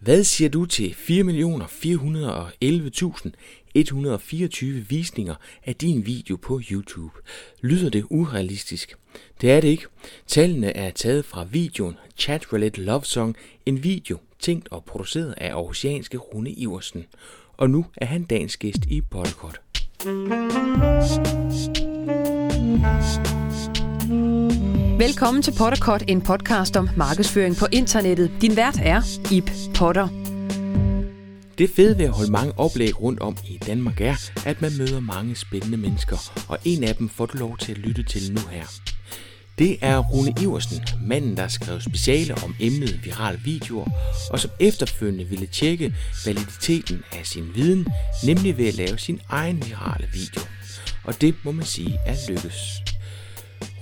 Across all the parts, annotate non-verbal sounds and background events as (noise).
Hvad siger du til 4.411.124 visninger af din video på YouTube? Lyder det urealistisk? Det er det ikke. Tallene er taget fra videoen Chat Roulette Love Song, en video tænkt og produceret af aarhusianske Rune Iversen. Og nu er han dagens gæst i Podcast. Velkommen til Potterkort, en podcast om markedsføring på internettet. Din vært er Ip Potter. Det fede ved at holde mange oplæg rundt om i Danmark er, at man møder mange spændende mennesker, og en af dem får du lov til at lytte til nu her. Det er Rune Iversen, manden der skrev speciale om emnet virale videoer, og som efterfølgende ville tjekke validiteten af sin viden, nemlig ved at lave sin egen virale video. Og det må man sige er lykkes.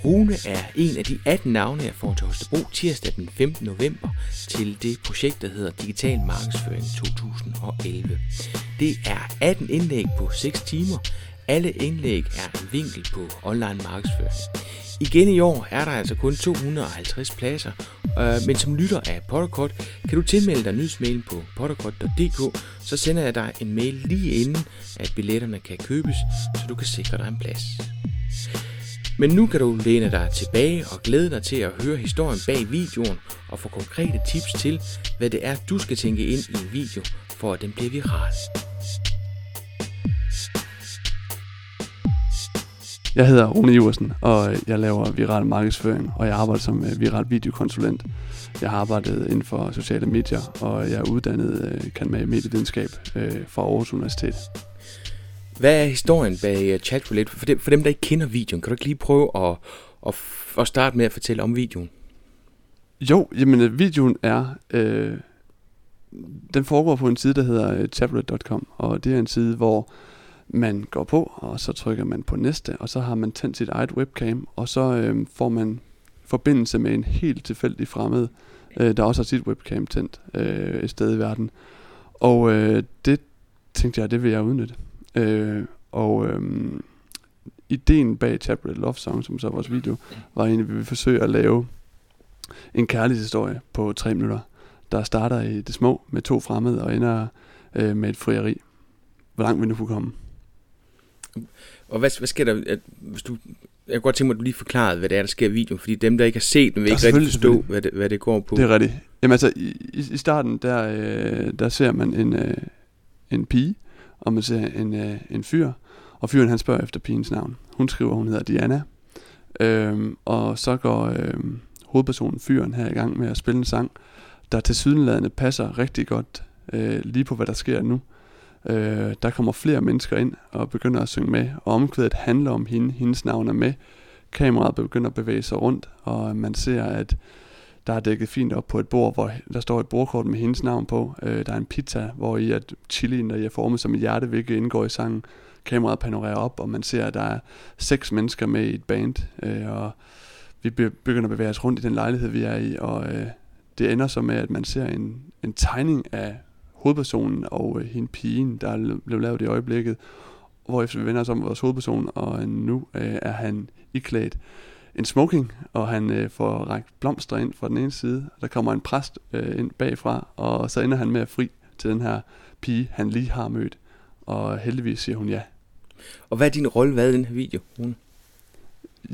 Rune er en af de 18 navne, jeg får til Holstebro tirsdag den 15. november til det projekt, der hedder Digital Markedsføring 2011. Det er 18 indlæg på 6 timer. Alle indlæg er en vinkel på online markedsføring. Igen i år er der altså kun 250 pladser, øh, men som lytter af Potterkort kan du tilmelde dig nyhedsmailen på potterkort.dk, så sender jeg dig en mail lige inden, at billetterne kan købes, så du kan sikre dig en plads. Men nu kan du læne dig tilbage og glæde dig til at høre historien bag videoen og få konkrete tips til, hvad det er, du skal tænke ind i en video, for at den bliver viral. Jeg hedder Rune Iversen, og jeg laver viral markedsføring, og jeg arbejder som øh, viral videokonsulent. Jeg har arbejdet inden for sociale medier, og jeg er uddannet øh, kan med medievidenskab øh, fra Aarhus Universitet. Hvad er historien bag øh, Chat Roulette? For dem, for dem, der ikke kender videoen, kan du ikke lige prøve at, at, at starte med at fortælle om videoen? Jo, jamen øh, videoen er... Øh, den foregår på en side, der hedder øh, tablet.com, og det er en side, hvor man går på, og så trykker man på næste, og så har man tændt sit eget webcam, og så øh, får man forbindelse med en helt tilfældig fremmed, øh, der også har sit webcam tændt øh, et sted i verden. Og øh, det tænkte jeg, det vil jeg udnytte. Øh, og øh, ideen bag Tablet Love Song, som så er vores video, var egentlig, at vi vil forsøge at lave en kærlighedshistorie på tre minutter, der starter i det små med to fremmede og ender øh, med et frieri. Hvor langt vi nu kunne komme. Og hvad, hvad sker der, at, hvis du, jeg kunne godt tænke mig, at du lige forklarede, hvad det er, der sker i videoen, fordi dem, der ikke har set den, vil ikke rigtig forstå, hvad det, hvad det går på. Det er rigtigt. Jamen altså, i, i starten, der, øh, der ser man en, øh, en pige, og man ser en, øh, en fyr, og fyren han spørger efter pigens navn. Hun skriver, hun hedder Diana, øhm, og så går øh, hovedpersonen, fyren, her i gang med at spille en sang, der til sydenladende passer rigtig godt øh, lige på, hvad der sker nu. Øh, der kommer flere mennesker ind og begynder at synge med, og omkvædet handler om hende, hendes navn er med. Kameraet begynder at bevæge sig rundt, og man ser, at der er dækket fint op på et bord, hvor der står et bordkort med hendes navn på. Øh, der er en pizza, hvor i at chilien, der er formet som et hjerte, hvilket indgår i sangen. Kameraet panorerer op, og man ser, at der er seks mennesker med i et band, øh, og vi begynder at bevæge os rundt i den lejlighed, vi er i, og øh, det ender så med, at man ser en, en tegning af hovedpersonen og øh, hende pigen, der blev lavet i øjeblikket, hvor efter vi vender os om vores hovedperson, og nu øh, er han iklædt en smoking, og han øh, får rækket blomster ind fra den ene side, og der kommer en præst øh, ind bagfra, og så ender han med at fri til den her pige, han lige har mødt, og heldigvis siger hun ja. Og hvad er din rolle hvad i den her video, Rune?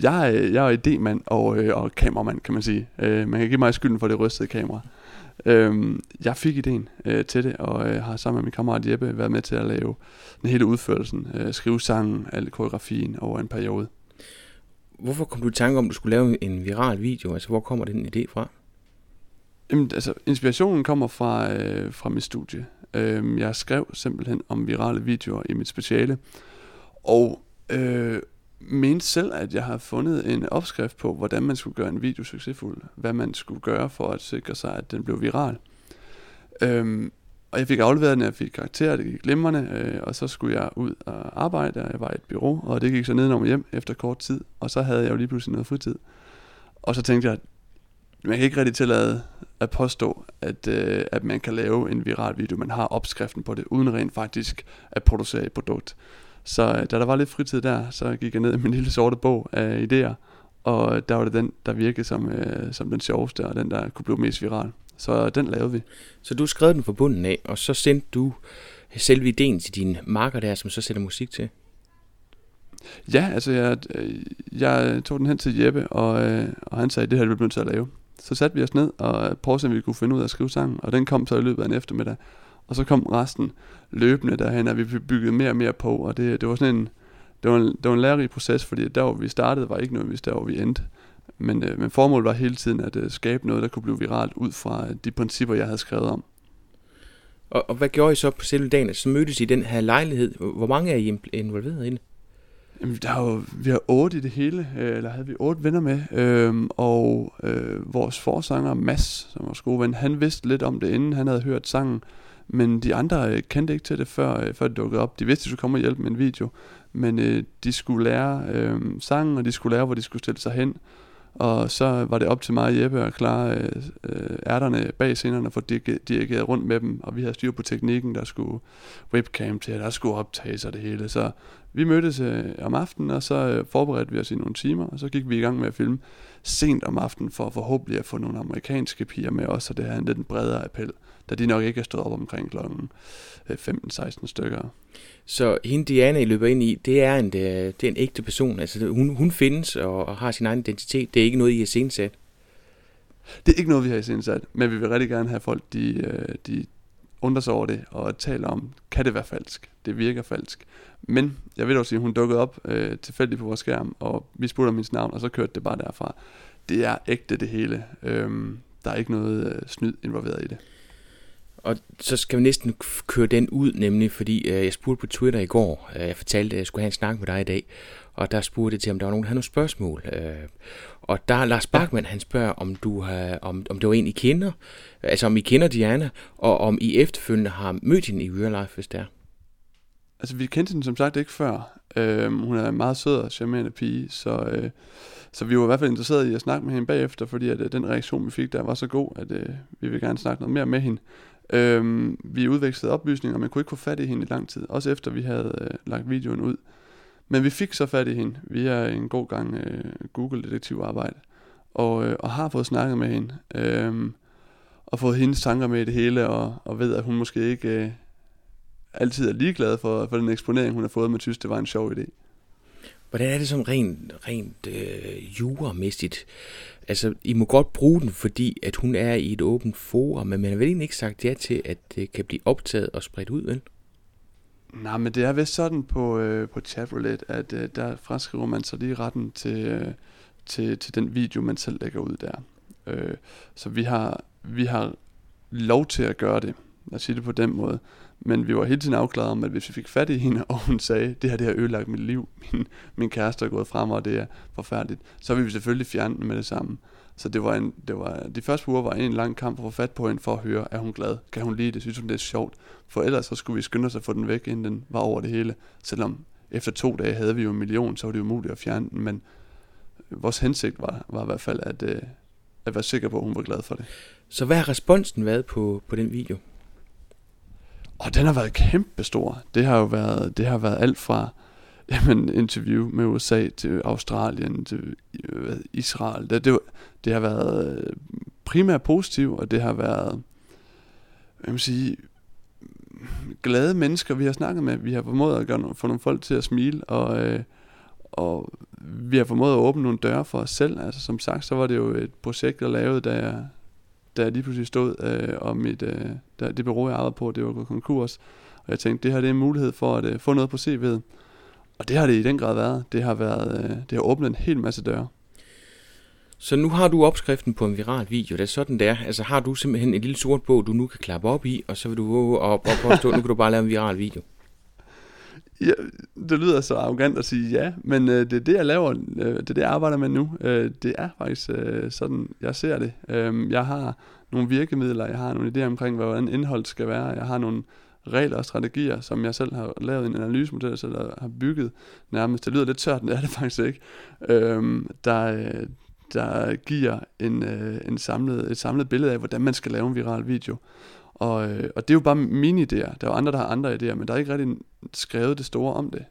Jeg, er, jeg er idémand og, øh, og kameramand, kan man sige. Øh, man kan give mig skylden for det rystede kamera. Øh, jeg fik ideen øh, til det, og øh, har sammen med min kammerat Jeppe været med til at lave den hele udførelsen, øh, skrive sangen, al koreografien over en periode. Hvorfor kom du i tanke om, at du skulle lave en viral video? Altså, hvor kommer den idé fra? Jamen, altså, inspirationen kommer fra, øh, fra mit studie. Øh, jeg skrev simpelthen om virale videoer i mit speciale, og øh, mente selv, at jeg har fundet en opskrift på, hvordan man skulle gøre en video succesfuld. Hvad man skulle gøre for at sikre sig, at den blev viral. Øh, og jeg fik afleveret den, jeg fik karakter, det gik glimrende, øh, og så skulle jeg ud og arbejde, og jeg var i et bureau, og det gik så nedenom hjem efter kort tid, og så havde jeg jo lige pludselig noget fritid. Og så tænkte jeg, man kan ikke rigtig tillade at påstå, at, øh, at man kan lave en viral video, man har opskriften på det, uden rent faktisk at producere et produkt. Så øh, da der var lidt fritid der, så gik jeg ned i min lille sorte bog af idéer, og der var det den, der virkede som, øh, som den sjoveste, og den, der kunne blive mest viral. Så den lavede vi. Så du skrev den fra bunden af, og så sendte du selve ideen til din marker der, som så sætter musik til? Ja, altså jeg, jeg tog den hen til Jeppe, og, øh, og han sagde, det her er vi nødt til at lave. Så satte vi os ned og prøvede, om vi kunne finde ud af at skrive sangen, og den kom så i løbet af en eftermiddag. Og så kom resten løbende derhen, og vi byggede mere og mere på, og det, det var sådan en, det var en, det var en lærerig proces, fordi der hvor vi startede, var ikke noget, der hvor vi endte. Men, øh, men formålet var hele tiden at øh, skabe noget, der kunne blive viralt ud fra de principper, jeg havde skrevet om. Og, og hvad gjorde I så på selve dagen? Så mødtes I den her lejlighed. Hvor mange er I involveret i det? Jamen, der er jo, vi har otte i det hele, øh, eller havde vi otte venner med, øhm, og øh, vores forsanger Mads, som var gode ven, han vidste lidt om det, inden han havde hørt sangen, men de andre øh, kendte ikke til det, før, øh, før det dukkede op. De vidste, at de skulle komme og hjælpe med en video, men øh, de skulle lære øh, sangen, og de skulle lære, hvor de skulle stille sig hen, og så var det op til mig og Jeppe at klare øh, øh, ærterne bag scenerne, for dirigeret rundt med dem, og vi havde styr på teknikken, der skulle webcam til, der skulle optages og det hele. Så vi mødtes øh, om aftenen, og så øh, forberedte vi os i nogle timer, og så gik vi i gang med at filme sent om aftenen, for forhåbentlig at få nogle amerikanske piger med os, og det her en lidt bredere appel, da de nok ikke er stået op omkring klokken 15-16 øh, stykker. Så hende Diana, I løber ind i, det er en, det er en ægte person. Altså, hun, hun findes og, og har sin egen identitet. Det er ikke noget, I har sensat. Det er ikke noget, vi har sensat, men vi vil rigtig gerne have folk, de, øh, de undrer sig over det og taler om, kan det være falsk? Det virker falsk. Men jeg vil også sige, at hun dukkede op øh, tilfældigt på vores skærm, og vi spurgte om hendes navn, og så kørte det bare derfra. Det er ægte det hele. Øhm, der er ikke noget øh, snyd involveret i det. Og så skal vi næsten køre den ud, nemlig fordi øh, jeg spurgte på Twitter i går, øh, jeg fortalte, at jeg skulle have en snak med dig i dag, og der spurgte jeg til, om der var nogen, der havde nogle spørgsmål. Øh, og der er Lars Bachmann, han spørger, om, du har, om, om det var en, I kender, altså om I kender Diana, og om I efterfølgende har mødt hende i real life, hvis det er. Altså vi kendte hende som sagt ikke før. Øh, hun er en meget sød og charmerende pige, så, øh, så vi var i hvert fald interesserede i at snakke med hende bagefter, fordi at, øh, den reaktion, vi fik der, var så god, at øh, vi vil gerne snakke noget mere med hende. Øhm, vi udvekslede oplysninger, men kunne ikke få fat i hende i lang tid, også efter vi havde øh, lagt videoen ud. Men vi fik så fat i hende via en god gang øh, Google-detektivarbejde, og, øh, og har fået snakket med hende, øh, og fået hendes tanker med i det hele, og, og ved, at hun måske ikke øh, altid er ligeglad for, for den eksponering, hun har fået, men synes, det var en sjov idé. Hvordan er det sådan rent, rent øh, juramæssigt? Altså, I må godt bruge den, fordi at hun er i et åbent forum, men man har vel egentlig ikke sagt ja til, at det kan blive optaget og spredt ud, vel? Nej, men det er vist sådan på, øh, på chatroulette, at øh, der fraskriver man sig lige retten til, øh, til, til den video, man selv lægger ud der. Øh, så vi har, vi har lov til at gøre det. Lad os sige det på den måde. Men vi var hele tiden afklaret om, at hvis vi fik fat i hende, (laughs) og hun sagde, det her det har ødelagt mit liv, min, min kæreste er gået frem, og det er forfærdeligt, så ville vi selvfølgelig fjerne den med det samme. Så det var en, det var, de første uger var en lang kamp for at få fat på hende, for at høre, er hun glad? Kan hun lide det? Synes hun, det er sjovt? For ellers så skulle vi skynde os at få den væk, inden den var over det hele. Selvom efter to dage havde vi jo en million, så var det umuligt at fjerne den, men vores hensigt var, var i hvert fald at, øh, at være sikker på, at hun var glad for det. Så hvad har responsen været på, på den video? Og den har været kæmpestor. Det har jo været, det har været alt fra (laughs) jamen, interview med USA til Australien til øh, Israel. Det, det, det har været øh, primært positivt, og det har været, jeg vil sige, glade mennesker, vi har snakket med. Vi har formået at gøre, få nogle folk til at smile, og, øh, og vi har formået at åbne nogle døre for os selv. Altså som sagt, så var det jo et projekt, der lavede, da jeg, da jeg lige pludselig stod, øh, og mit, øh, der, det bureau, jeg arbejdede på, det var gået konkurs. Og jeg tænkte, det her det er en mulighed for at øh, få noget på CV'et. Og det har det i den grad været. Det har, været, øh, det har åbnet en hel masse døre. Så nu har du opskriften på en viral video. Det er sådan der. Altså har du simpelthen en lille sort bog, du nu kan klappe op i, og så vil du op og påstå, (laughs) nu kan du bare lave en viral video. Ja, det lyder så arrogant at sige ja, men øh, det er det, jeg laver, øh, det er det, jeg arbejder med nu. Øh, det er faktisk øh, sådan, jeg ser det. Øh, jeg har nogle virkemidler, jeg har nogle idéer omkring, hvordan indholdet skal være, jeg har nogle regler og strategier, som jeg selv har lavet en analysemodel, så der har bygget nærmest. Det lyder lidt tørt, men det er det faktisk ikke. Øhm, øh, der, der giver en, øh, en samlet, et samlet billede af, hvordan man skal lave en viral video. Og, øh, og det er jo bare mine idéer. Der er jo andre, der har andre idéer, men der er ikke rigtig skrevet det store om det.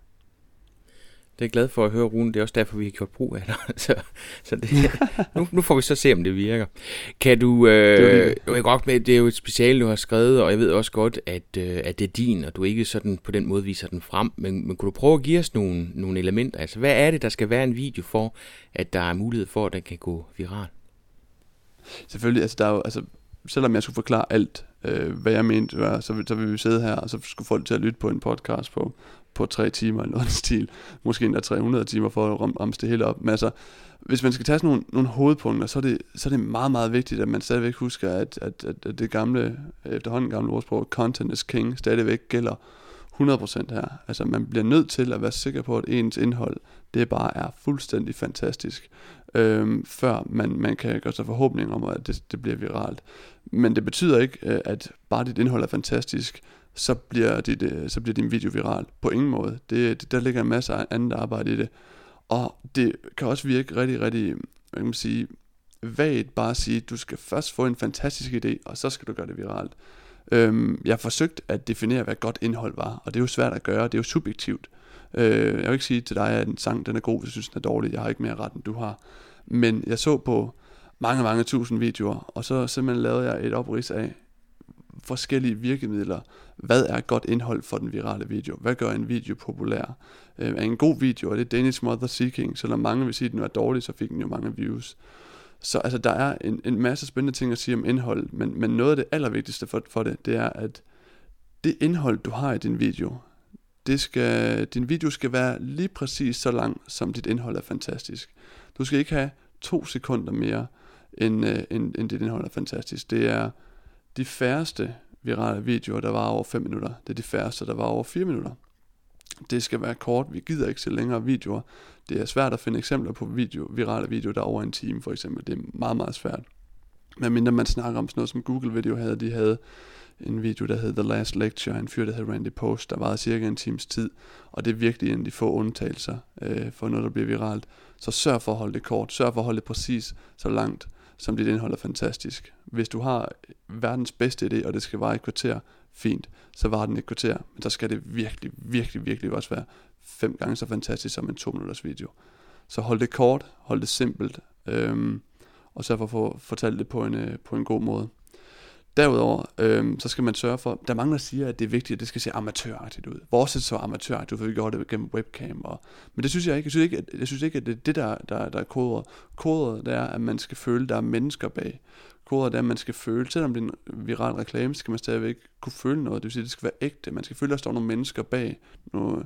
Det er jeg glad for at høre, Rune. Det er også derfor, vi har gjort brug af dig. (laughs) så, så det, nu, nu får vi så se, om det virker. Kan du... Øh, det, er det. Godt med, det er jo et speciale, du har skrevet, og jeg ved også godt, at, øh, at det er din, og du ikke sådan på den måde viser den frem. Men, men kunne du prøve at give os nogle, nogle elementer? Altså, hvad er det, der skal være en video for, at der er mulighed for, at den kan gå viral? Selvfølgelig, altså der er jo, altså, selvom jeg skulle forklare alt, øh, hvad jeg mente, var, så, så ville vi sidde her, og så skulle folk til at lytte på en podcast på, på tre timer eller noget stil. Måske endda 300 timer for at ramse det hele op. Men altså, hvis man skal tage sådan nogle, nogle hovedpunkter, så er, det, så er det meget, meget vigtigt, at man stadigvæk husker, at, at, at, at det gamle, efterhånden gamle ordsprog, content is king, stadigvæk gælder 100% her. Altså man bliver nødt til at være sikker på, at ens indhold, det bare er fuldstændig fantastisk, øhm, før man, man kan gøre sig forhåbning om, at det, det bliver viralt. Men det betyder ikke, øh, at bare dit indhold er fantastisk, så bliver, dit, øh, så bliver din video viral. På ingen måde. Det, der ligger en masse andet arbejde i det. Og det kan også virke rigtig, rigtig, hvad kan man sige, vagt bare at sige, du skal først få en fantastisk idé, og så skal du gøre det viralt. Øhm, jeg har forsøgt at definere, hvad godt indhold var, og det er jo svært at gøre, det er jo subjektivt. Øh, jeg vil ikke sige til dig, at en sang den er god, hvis du synes, den er dårlig. Jeg har ikke mere ret, end du har. Men jeg så på mange, mange tusind videoer, og så simpelthen lavede jeg et oprids af forskellige virkemidler. Hvad er godt indhold for den virale video? Hvad gør en video populær? Øh, er en god video, og det er Danish Mother Seeking, selvom mange vil sige, at den var dårlig, så fik den jo mange views. Så altså, der er en, en masse spændende ting at sige om indhold, men, men noget af det allervigtigste for, for det, det er, at det indhold, du har i din video, det skal, din video skal være lige præcis så lang, som dit indhold er fantastisk. Du skal ikke have to sekunder mere, end, øh, end, end dit indhold er fantastisk. Det er de færreste virale videoer, der var over 5 minutter. Det er de færreste, der var over 4 minutter. Det skal være kort. Vi gider ikke se længere videoer. Det er svært at finde eksempler på video, virale videoer, der er over en time for eksempel. Det er meget, meget svært. Men mindre man snakker om sådan noget som Google Video havde, de havde en video, der hed The Last Lecture, en fyr, der hed Randy Post, der varede cirka en times tid, og det er virkelig en af de få undtagelser øh, for noget, der bliver viralt. Så sørg for at holde det kort, sørg for at holde det præcis så langt, som dit indhold er fantastisk. Hvis du har verdens bedste idé, og det skal vare et kvarter, fint, så var den et kvarter, men så skal det virkelig, virkelig, virkelig også være fem gange så fantastisk som en to minutters video. Så hold det kort, hold det simpelt, øhm, og så for at få fortalt det på en, øh, på en god måde. Derudover, øhm, så skal man sørge for, der er mange, der siger, at det er vigtigt, at det skal se amatøragtigt ud. Vores er så amatøragtigt, for vi gjorde det gennem webcam. Og, men det synes jeg ikke. Jeg synes ikke, at, jeg synes ikke, at det er det, der, der, der er kodet. Kodet det er, at man skal føle, at der er mennesker bag. Kodet det er, at man skal føle, selvom det er en viral reklame, skal man stadigvæk kunne føle noget. Det vil sige, at det skal være ægte. Man skal føle, at der står nogle mennesker bag. Nogle,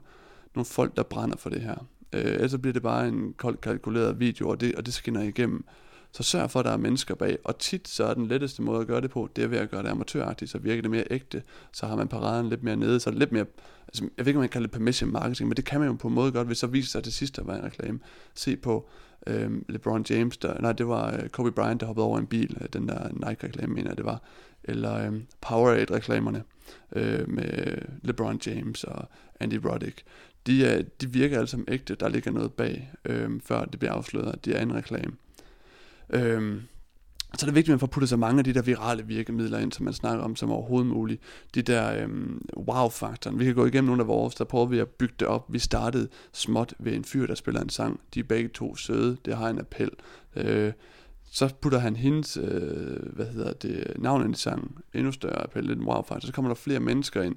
nogle folk, der brænder for det her. Øh, ellers så bliver det bare en koldt kalkuleret video, og det, og det skinner igennem. Så sørg for, at der er mennesker bag. Og tit så er den letteste måde at gøre det på, det er ved at gøre det amatøragtigt, så virker det mere ægte. Så har man paraden lidt mere nede, så er det lidt mere... Altså, jeg ved ikke, om man kan kalde det permission marketing, men det kan man jo på en måde godt, hvis så viser sig til sidst, der var en reklame. Se på øh, LeBron James, der, nej, det var øh, Kobe Bryant, der hoppede over en bil, øh, den der Nike-reklame, mener jeg, det var. Eller øh, Powerade-reklamerne øh, med LeBron James og Andy Roddick. De, er, de virker alle sammen ægte, der ligger noget bag, øh, før det bliver afsløret, at de er en reklame. Øhm, så er det vigtigt, at man får puttet så mange af de der virale virkemidler ind, som man snakker om som overhovedet muligt. De der øhm, wow-faktoren. Vi kan gå igennem nogle af vores, der prøver vi at bygge det op. Vi startede småt ved en fyr, der spiller en sang. De er begge to søde. Det har en appel. Øh, så putter han hendes, øh, hvad hedder det, navnet i sangen. Endnu større appel, lidt en wow-faktor. Så kommer der flere mennesker ind.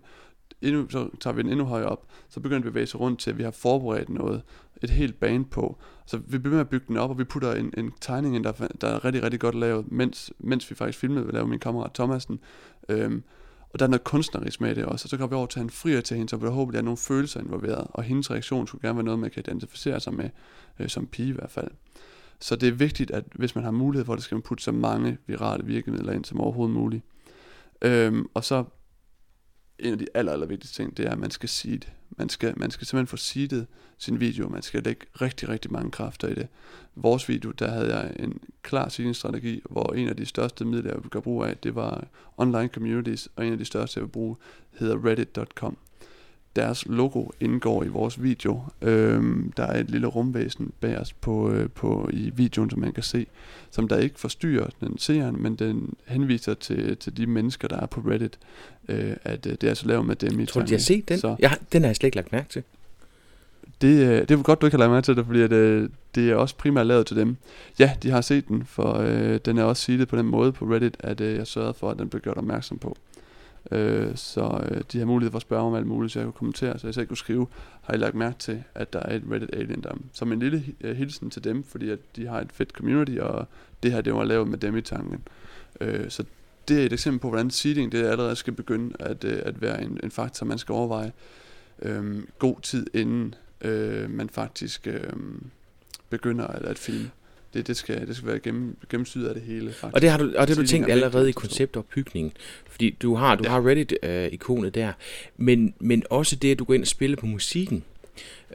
Endnu, så tager vi den endnu højere op. Så begynder vi at bevæge sig rundt til, at vi har forberedt noget. Et helt band på. Så vi begynder med at bygge den op, og vi putter en, en tegning ind, der, der er rigtig, rigtig godt lavet, mens, mens vi faktisk filmede, vi lavede min kammerat Thomasen. Øhm, og der er noget kunstnerisk med det også, og så går vi over til en frier til hende, så der håber, der er nogle følelser involveret, og hendes reaktion skulle gerne være noget, man kan identificere sig med, øh, som pige i hvert fald. Så det er vigtigt, at hvis man har mulighed for det, skal man putte så mange virale virkemidler ind som overhovedet muligt. Øhm, og så en af de aller, aller vigtigste ting, det er, at man skal sige det. Man skal, man skal simpelthen få seedet sin video, man skal lægge rigtig, rigtig mange kræfter i det. Vores video, der havde jeg en klar seeding-strategi, hvor en af de største midler, jeg ville gøre brug af, det var online communities, og en af de største, jeg ville bruge, hedder reddit.com deres logo indgår i vores video. Øhm, der er et lille rumvæsen bag os på, øh, på, i videoen, som man kan se, som der ikke forstyrrer den seeren, men den henviser til, til de mennesker, der er på Reddit, øh, at øh, det er altså lavet med dem i Tror du, de har set den? Så, ja, den har jeg slet ikke lagt mærke til. Det, øh, det er godt, du ikke har lagt mærke til det, fordi at, øh, det er også primært lavet til dem. Ja, de har set den, for øh, den er også seedet på den måde på Reddit, at øh, jeg sørgede for, at den blev gjort opmærksom på. Øh, så øh, de har mulighed for at spørge om alt muligt, så jeg kunne kommentere, så jeg selv kunne skrive, har I lagt mærke til, at der er et Reddit Alien der. Som en lille øh, hilsen til dem, fordi at de har et fedt community, og det her det var lavet med dem i tanken. Øh, så det er et eksempel på, hvordan seeding det allerede skal begynde at, øh, at være en, en faktor, man skal overveje øh, god tid inden øh, man faktisk øh, begynder at, at filme. Det, det, skal, det skal være gennem, gennemsyret af det hele. Faktisk. Og det har du, og det har du tænkt allerede i konceptopbygningen. Fordi du har, du ja. har Reddit-ikonet øh, der, men, men også det, at du går ind og spiller på musikken.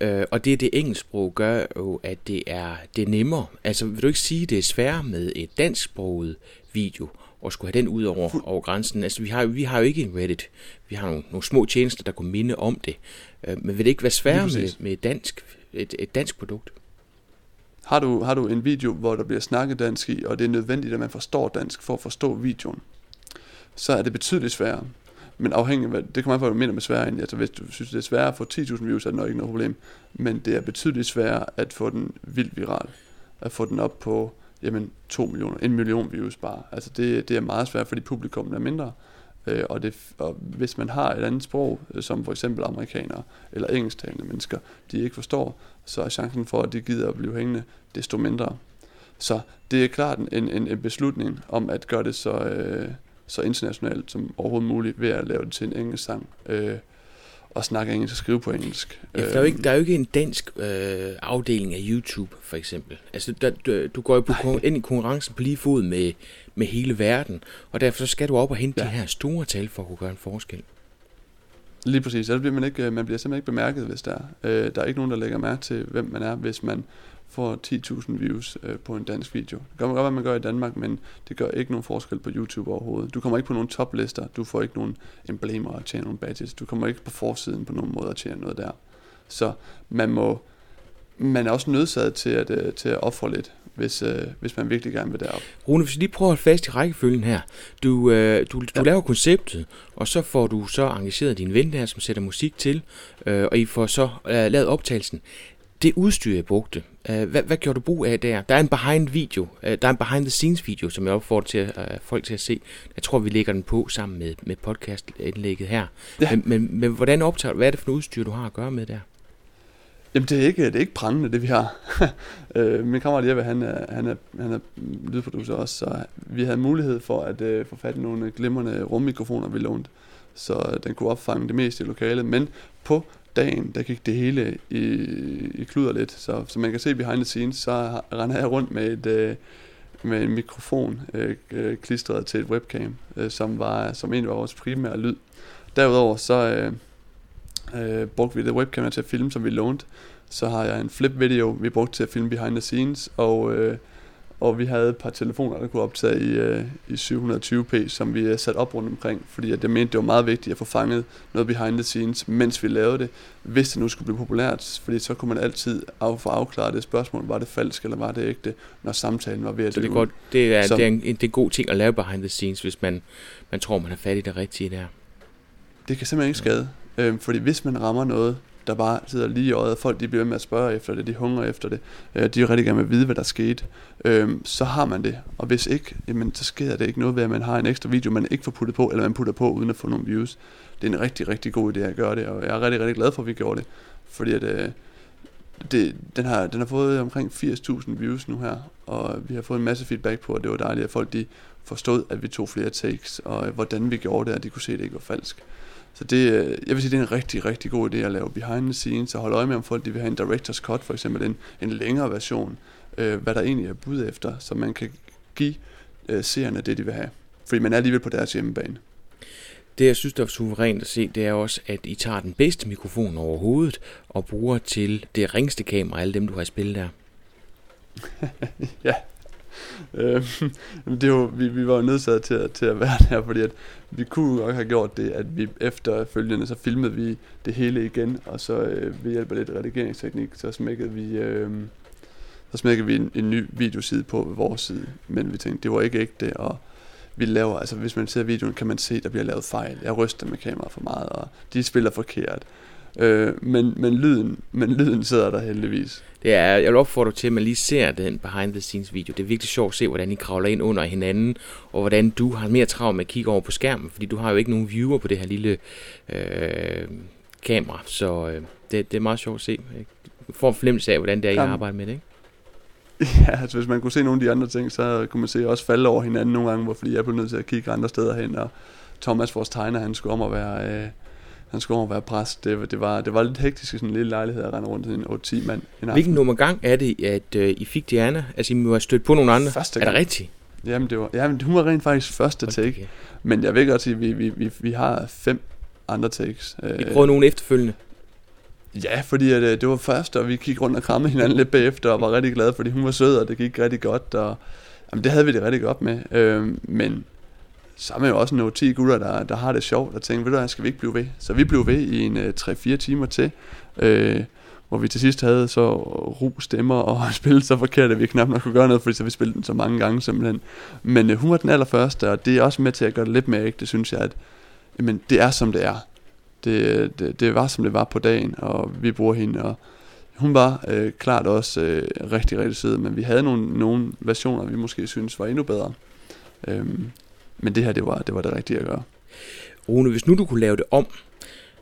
Øh, og det, det engelsksprog gør jo, at det er, det er nemmere. Altså, vil du ikke sige, at det er sværere med et dansksproget video, og skulle have den ud over, over grænsen. Altså, vi har, vi har jo ikke en Reddit. Vi har nogle, nogle små tjenester, der kunne minde om det. Øh, men vil det ikke være sværere med, med et, dansk, et, et dansk produkt? Har du, har du en video, hvor der bliver snakket dansk i, og det er nødvendigt, at man forstår dansk for at forstå videoen, så er det betydeligt sværere. Men afhængig af, hvad, det kommer an på, hvad du mener med sværere end. Altså, hvis du synes, det er sværere at få 10.000 views, er det nok ikke noget problem. Men det er betydeligt sværere at få den vildt viral. At få den op på jamen 2 millioner, en million views bare. Altså det, det er meget svært, fordi publikum er mindre. Øh, og, det, og hvis man har et andet sprog, øh, som for eksempel amerikanere eller engelsktalende mennesker, de ikke forstår, så er chancen for, at de gider at blive hængende, desto mindre. Så det er klart en, en, en beslutning om at gøre det så, øh, så internationalt som overhovedet muligt ved at lave det til en engelsk sang. Øh, og snakke engelsk og skrive på engelsk. Ja, der, er jo ikke, der er jo ikke en dansk øh, afdeling af YouTube, for eksempel. Altså, der, du, du går jo på, ind i konkurrencen på lige fod med, med hele verden, og derfor så skal du op og hente ja. de her store tal for at kunne gøre en forskel. Lige præcis. Så bliver man, ikke, man bliver simpelthen ikke bemærket, hvis der er. Øh, der er ikke nogen, der lægger mærke til, hvem man er, hvis man får 10.000 views øh, på en dansk video. Det gør man godt, hvad man gør i Danmark, men det gør ikke nogen forskel på YouTube overhovedet. Du kommer ikke på nogen toplister, du får ikke nogen emblemer og tjene nogle badges. Du kommer ikke på forsiden på nogen måde at tjene noget der. Så man må man er også nødsaget til at, uh, til at ofre lidt, hvis, uh, hvis man virkelig gerne vil derop. Rune, hvis vi lige prøver at holde fast i rækkefølgen her. Du, du, du ja. laver konceptet, og så får du så engageret din ven der, som sætter musik til, og I får så lavet optagelsen det udstyr, jeg brugte, hvad, hvad gjorde du brug af der? Der er en behind video, uh, der er en behind the scenes video, som jeg opfordrer til, uh, folk til at se. Jeg tror, vi lægger den på sammen med, med podcastindlægget her. Ja. Men, men, men hvordan optager du? Hvad er det for noget udstyr, du har at gøre med der? Jamen det er ikke, det er ikke prangende, det vi har. uh, (laughs) min kammerat Jeppe, han er, han, er, han er lydproducer også, så vi havde mulighed for at uh, få fat i nogle glimrende rummikrofoner, vi lånte. Så den kunne opfange det meste i lokalet. Men på dagen, der gik det hele i, i kluder lidt. Så som man kan se behind the scenes, så render jeg rundt med et, øh, med en mikrofon øh, øh, klistret til et webcam, øh, som var som egentlig var vores primære lyd. Derudover så øh, øh, brugte vi det webcam til at filme, som vi lånte. Så har jeg en flip video, vi brugte til at filme behind the scenes, og øh, og vi havde et par telefoner, der kunne optage i, øh, i 720p, som vi øh, sat op rundt omkring, fordi at jeg mente, det var meget vigtigt at få fanget noget behind the scenes, mens vi lavede det, hvis det nu skulle blive populært, fordi så kunne man altid af, få afklaret det spørgsmål, var det falsk eller var det ægte, når samtalen var ved at Så det er, godt, det, er, så, det, er en, det er en god ting at lave behind the scenes, hvis man, man tror, man er fat i det rigtige der. Det kan simpelthen ikke skade, øh, fordi hvis man rammer noget, der bare sidder lige i øjet. Folk de bliver med at spørge efter det, de hungrer efter det. Øh, de er rigtig gerne med at vide, hvad der skete. Øh, så har man det. Og hvis ikke, jamen, så sker det ikke noget ved, at man har en ekstra video, man ikke får puttet på, eller man putter på, uden at få nogle views. Det er en rigtig, rigtig god idé at gøre det, og jeg er rigtig, rigtig glad for, at vi gjorde det. Fordi at, øh, det, den, har, den har fået omkring 80.000 views nu her, og vi har fået en masse feedback på, at det var dejligt, at folk de forstod, at vi tog flere takes, og hvordan vi gjorde det, at de kunne se, at det ikke var falsk. Så det, øh, jeg vil sige, det er en rigtig, rigtig god idé at lave behind the scenes, og holde øje med, om folk de vil have en director's cut, for eksempel en, en længere version, øh, hvad der egentlig er bud efter, så man kan give øh, seerne det, de vil have. Fordi man er alligevel på deres hjemmebane. Det, jeg synes, der er suverænt at se, det er også, at I tager den bedste mikrofon overhovedet og bruger til det ringste kamera, alle dem, du har spillet der. (laughs) ja, øh, (laughs) det er jo, vi, vi var jo nødsaget til, at, til at være der, fordi at vi kunne nok have gjort det, at vi efterfølgende, så filmede vi det hele igen, og så øh, ved hjælp af lidt redigeringsteknik, så smækkede vi, øh, så smækkede vi en, en ny videoside på vores side, men vi tænkte, det var ikke ægte, og vi laver, altså hvis man ser videoen, kan man se, der bliver lavet fejl. Jeg ryster med kameraet for meget, og de spiller forkert. Øh, men, men, lyden, men lyden sidder der heldigvis. Det er, jeg vil opfordre til, at man lige ser den behind the scenes video. Det er virkelig sjovt at se, hvordan I kravler ind under hinanden, og hvordan du har mere travlt med at kigge over på skærmen, fordi du har jo ikke nogen viewer på det her lille øh, kamera, så øh, det, det er meget sjovt at se. Jeg får en fornemmelse af, hvordan det er, I arbejder med det, ikke? (laughs) Ja, altså hvis man kunne se nogle af de andre ting, så kunne man se også falde over hinanden nogle gange, hvor fordi jeg blev nødt til at kigge andre steder hen, og Thomas, vores tegner, han skulle om at være, øh, han skulle at være præst. Det, det, var, det var lidt hektisk i sådan en lille lejlighed at rende rundt i en 8-10 mand. En Hvilken nummer gang er det, at øh, I fik Diana? Altså, I må have stødt på nogle andre. Første gang. Er det rigtigt? Jamen, det var, jamen, hun var rent faktisk første take. Okay. Men jeg vil godt sige, at vi, vi, vi, vi har fem andre takes. I prøvede nogle efterfølgende? Ja, fordi at, øh, det var først, og vi kiggede rundt og krammede hinanden lidt bagefter, og var rigtig glade, fordi hun var sød, og det gik rigtig godt, og jamen, det havde vi det rigtig godt med. Øh, men så er man jo også nogle 10 gutter, der, der har det sjovt, og tænker, ved du hvad, skal vi ikke blive ved? Så vi blev ved i en øh, 3-4 timer til, øh, hvor vi til sidst havde så ro stemmer og (laughs) spillet så forkert, at vi knap nok kunne gøre noget, fordi så vi spillede den så mange gange simpelthen. Men øh, hun var den allerførste, og det er også med til at gøre det lidt mere ægte, synes jeg, at jamen, det er som det er det, det, det var som det var på dagen, og vi bruger hende, og hun var øh, klart også øh, rigtig, rigtig sød, men vi havde nogle, nogle versioner, vi måske synes var endnu bedre. Øhm, men det her, det var, det var det rigtige at gøre. Rune, hvis nu du kunne lave det om,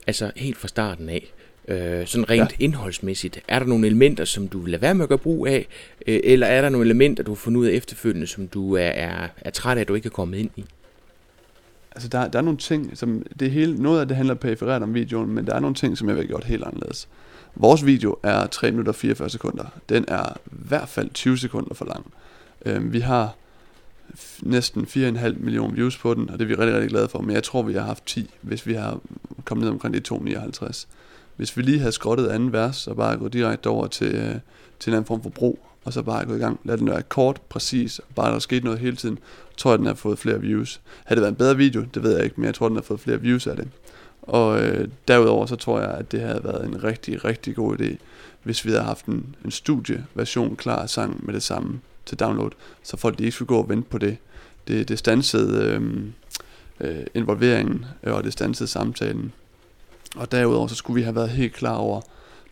altså helt fra starten af, øh, sådan rent ja. indholdsmæssigt, er der nogle elementer, som du vil lade være med at gøre brug af, øh, eller er der nogle elementer, du har fundet ud af efterfølgende, som du er, er, er træt af, at du ikke er kommet ind i? altså der, der er nogle ting, som det hele, noget af det handler periferet om videoen, men der er nogle ting, som jeg vil have gjort helt anderledes. Vores video er 3 minutter og 44 sekunder. Den er i hvert fald 20 sekunder for lang. Øhm, vi har næsten 4,5 millioner views på den, og det er vi rigtig, rigtig glade for. Men jeg tror, vi har haft 10, hvis vi har kommet ned omkring de 2,59. Hvis vi lige havde skrottet anden vers, og bare gået direkte over til, øh, til en anden form for bro, og så bare gået i gang. Lad den være kort, præcis, og bare der sket noget hele tiden, tror jeg, den har fået flere views. Har det været en bedre video, det ved jeg ikke, men jeg tror, den har fået flere views af det. Og øh, derudover så tror jeg, at det havde været en rigtig, rigtig god idé, hvis vi havde haft en, en studieversion klar af sangen med det samme til download, så folk de ikke skulle gå og vente på det. Det, det stansede øh, øh, involveringen, øh, og det stansede samtalen. Og derudover så skulle vi have været helt klar over,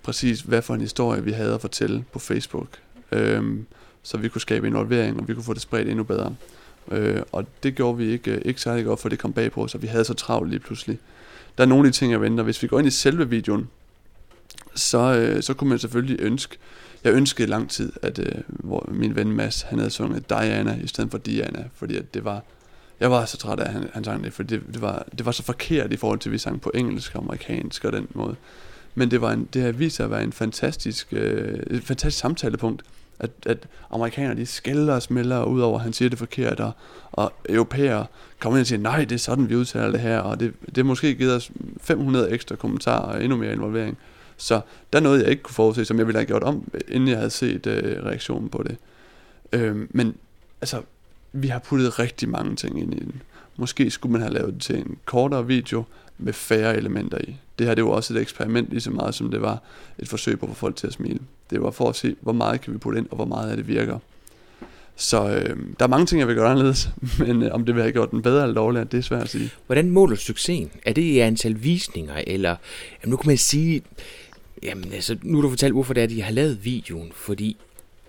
præcis hvad for en historie vi havde at fortælle på Facebook øh, så vi kunne skabe involvering, og vi kunne få det spredt endnu bedre. Øh, og det gjorde vi ikke, øh, ikke særlig godt, for det kom bag på så vi havde så travlt lige pludselig. Der er nogle af de ting, jeg venter. Hvis vi går ind i selve videoen, så, øh, så kunne man selvfølgelig ønske, jeg ønskede lang tid, at øh, hvor min ven Mads, han havde sunget Diana i stedet for Diana, fordi at det var, jeg var så træt af, at han, han sang det, for det, det, var, det var så forkert i forhold til, at vi sang på engelsk og amerikansk og den måde. Men det, var en, det har vist sig at være en fantastisk, øh, et fantastisk samtalepunkt at, at amerikanere de skælder og smelter ud over, at han siger det forkert, og, og europæere kommer ind og siger, nej, det er sådan, vi udtaler det her, og det, det måske givet os 500 ekstra kommentarer og endnu mere involvering. Så der er noget, jeg ikke kunne forudse, som jeg ville have gjort om, inden jeg havde set øh, reaktionen på det. Øh, men altså, vi har puttet rigtig mange ting ind i den. Måske skulle man have lavet det til en kortere video med færre elementer i. Det her det var også et eksperiment lige så meget, som det var et forsøg på at få folk til at smile. Det var for at se, hvor meget kan vi putte ind, og hvor meget af det virker. Så øh, der er mange ting, jeg vil gøre anderledes, (laughs) men øh, om det vil have gjort den bedre eller dårligere, det er svært at sige. Hvordan måler du succesen? Er det i antal visninger, eller jamen, nu kan man sige, jamen altså, nu har du fortalt, hvorfor det er, at de har lavet videoen, fordi,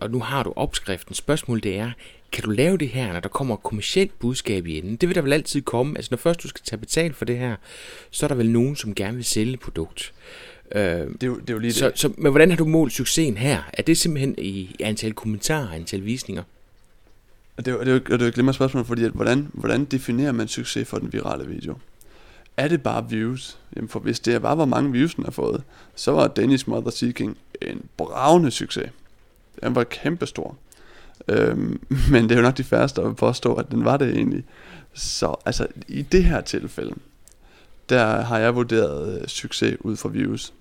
og nu har du opskriften. Spørgsmålet det er, kan du lave det her, når der kommer et kommersielt budskab i enden? Det vil der vel altid komme. Altså når først du skal tage betalt for det her, så er der vel nogen, som gerne vil sælge et produkt. Øh, det, er jo, det er jo lige så, det. Så, men hvordan har du målt succesen her? Er det simpelthen i antal kommentarer, antal visninger? Det er, det er, det er et glemmer spørgsmål, fordi at, hvordan, hvordan definerer man succes for den virale video? Er det bare views? Jamen for hvis det bare hvor mange views den har fået, så var Danish Mother Seeking en bravende succes. Den var kæmpestor. Øhm, (laughs) men det er jo nok de færreste, der vil påstå, at den var det egentlig. Så altså, i det her tilfælde, der har jeg vurderet øh, succes ud fra views.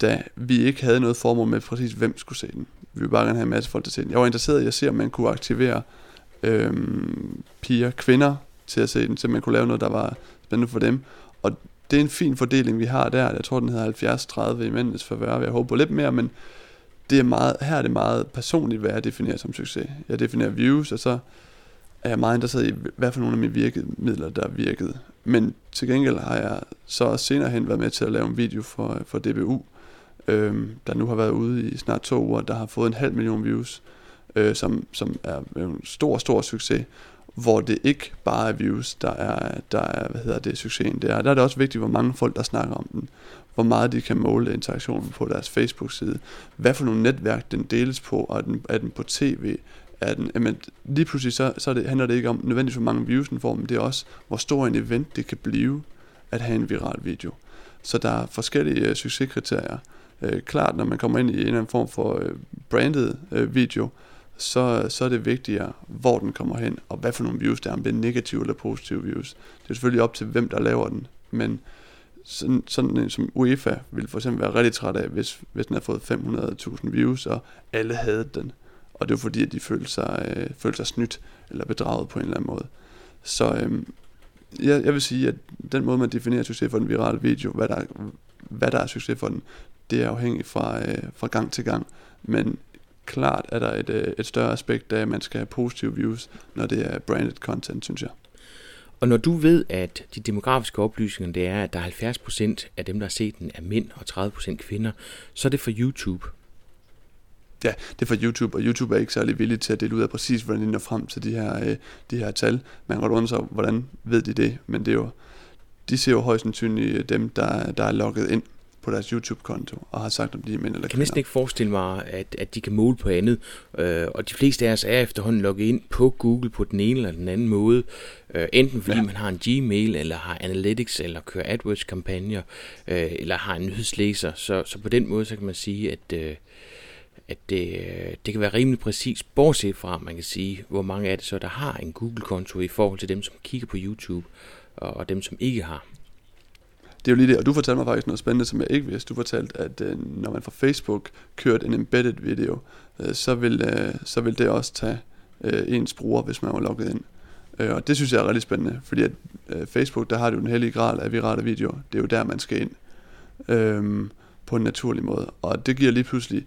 Da vi ikke havde noget formål med præcis, hvem skulle se den. Vi ville bare gerne have en masse folk til at se den. Jeg var interesseret i at se, om man kunne aktivere øhm, piger, kvinder til at se den, så man kunne lave noget, der var spændende for dem. Og det er en fin fordeling, vi har der. Jeg tror, den hedder 70-30 i mændenes forvær. Jeg håber på lidt mere, men det er meget, her er det meget personligt, hvad jeg definerer som succes. Jeg definerer views, og så er jeg meget interesseret i, hvad for nogle af mine virkemidler, der virkede. Men til gengæld har jeg så også senere hen været med til at lave en video for, for DBU, øh, der nu har været ude i snart to uger, der har fået en halv million views, øh, som, som er en stor, stor succes, hvor det ikke bare er views, der er, der er hvad hedder det, succesen. Det der er det også vigtigt, hvor mange folk, der snakker om den, hvor meget de kan måle interaktionen på deres Facebook-side, hvad for nogle netværk den deles på, og er den, er den på tv, er den, jamen, lige pludselig så, så det, handler det ikke om nødvendigvis, hvor mange views den får, men det er også, hvor stor en event det kan blive, at have en viral video. Så der er forskellige øh, succeskriterier. Øh, klart, når man kommer ind i en eller anden form for øh, branded øh, video, så, så er det vigtigere, hvor den kommer hen, og hvad for nogle views der er, om det er negative eller positive views. Det er selvfølgelig op til, hvem der laver den, men sådan, sådan en som UEFA ville for eksempel være rigtig træt af, hvis, hvis den havde fået 500.000 views, og alle havde den. Og det var fordi, at de følte sig, øh, følte sig snydt eller bedraget på en eller anden måde. Så øh, jeg, jeg vil sige, at den måde, man definerer succes for en viral video, hvad der, hvad der er succes for den, det er afhængigt fra, øh, fra gang til gang. Men klart er der et, øh, et større aspekt af, at man skal have positive views, når det er branded content, synes jeg. Og når du ved, at de demografiske oplysninger, det er, at der er 70% af dem, der har set den, er mænd og 30% kvinder, så er det for YouTube. Ja, det er for YouTube, og YouTube er ikke særlig villig til at dele ud af præcis, hvordan de når frem til de her, øh, de her tal. Man kan godt undre sig, hvordan ved de det, men det er jo, de ser jo højst sandsynligt dem, der, der er logget ind på deres YouTube-konto og har sagt, om de er mænd eller Jeg kan næsten ikke forestille mig, at, at de kan måle på andet. Øh, og de fleste af os er efterhånden logget ind på Google på den ene eller den anden måde. Øh, enten fordi ja. man har en Gmail, eller har Analytics, eller kører AdWords-kampagner, øh, eller har en nyhedslæser. Så, så på den måde, så kan man sige, at... Øh, at det, det kan være rimelig præcis, bortset fra, man kan sige, hvor mange af det så, der har en Google-konto i forhold til dem, som kigger på YouTube, og dem, som ikke har det er jo lige det, og du fortalte mig faktisk noget spændende, som jeg ikke vidste. Du fortalte, at øh, når man fra Facebook kørte en embedded video, øh, så, vil, øh, så vil det også tage øh, ens bruger, hvis man var logget ind. Øh, og det synes jeg er rigtig spændende, fordi at øh, Facebook, der har du den hellige grad af virale videoer. Det er jo der, man skal ind øh, på en naturlig måde. Og det giver lige pludselig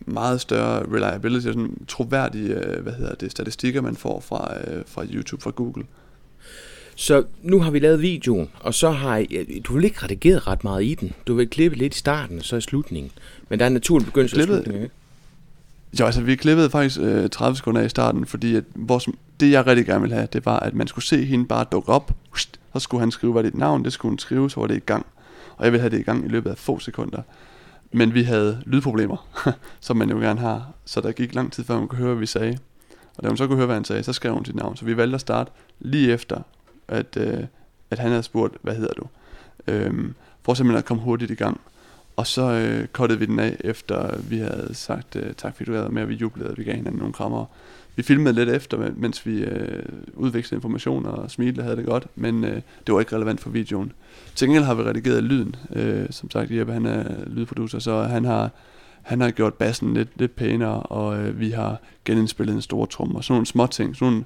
meget større reliability, sådan troværdige øh, hvad hedder det, statistikker, man får fra, øh, fra YouTube, fra Google. Så nu har vi lavet videoen, og så har I, du vil ikke redigeret ret meget i den. Du vil klippe lidt i starten, og så i slutningen. Men der er en naturlig begyndelse klippet, slutning, ikke? Jo, altså vi klippede faktisk øh, 30 sekunder i starten, fordi at vores, det jeg rigtig gerne ville have, det var, at man skulle se hende bare dukke op, så skulle han skrive, hvad dit navn, det skulle hun skrive, så var det i gang. Og jeg ville have det i gang i løbet af få sekunder. Men vi havde lydproblemer, (laughs) som man jo gerne har, så der gik lang tid, før man kunne høre, hvad vi sagde. Og da hun så kunne høre, hvad han sagde, så skrev hun sit navn. Så vi valgte at starte lige efter at, øh, at han havde spurgt, hvad hedder du? Øhm, for simpelthen at komme hurtigt i gang. Og så øh, kottede vi den af, efter vi havde sagt øh, tak fordi du havde med, og vi jublede, og vi gav hinanden nogle krammer. Vi filmede lidt efter, mens vi øh, udvekslede informationer og smilede havde det godt, men øh, det var ikke relevant for videoen. Til gengæld har vi redigeret lyden. Øh, som sagt, Jeppe han er lydproducer, så han har, han har gjort bassen lidt, lidt pænere, og øh, vi har genindspillet en stor trum, og sådan nogle små ting, sådan nogle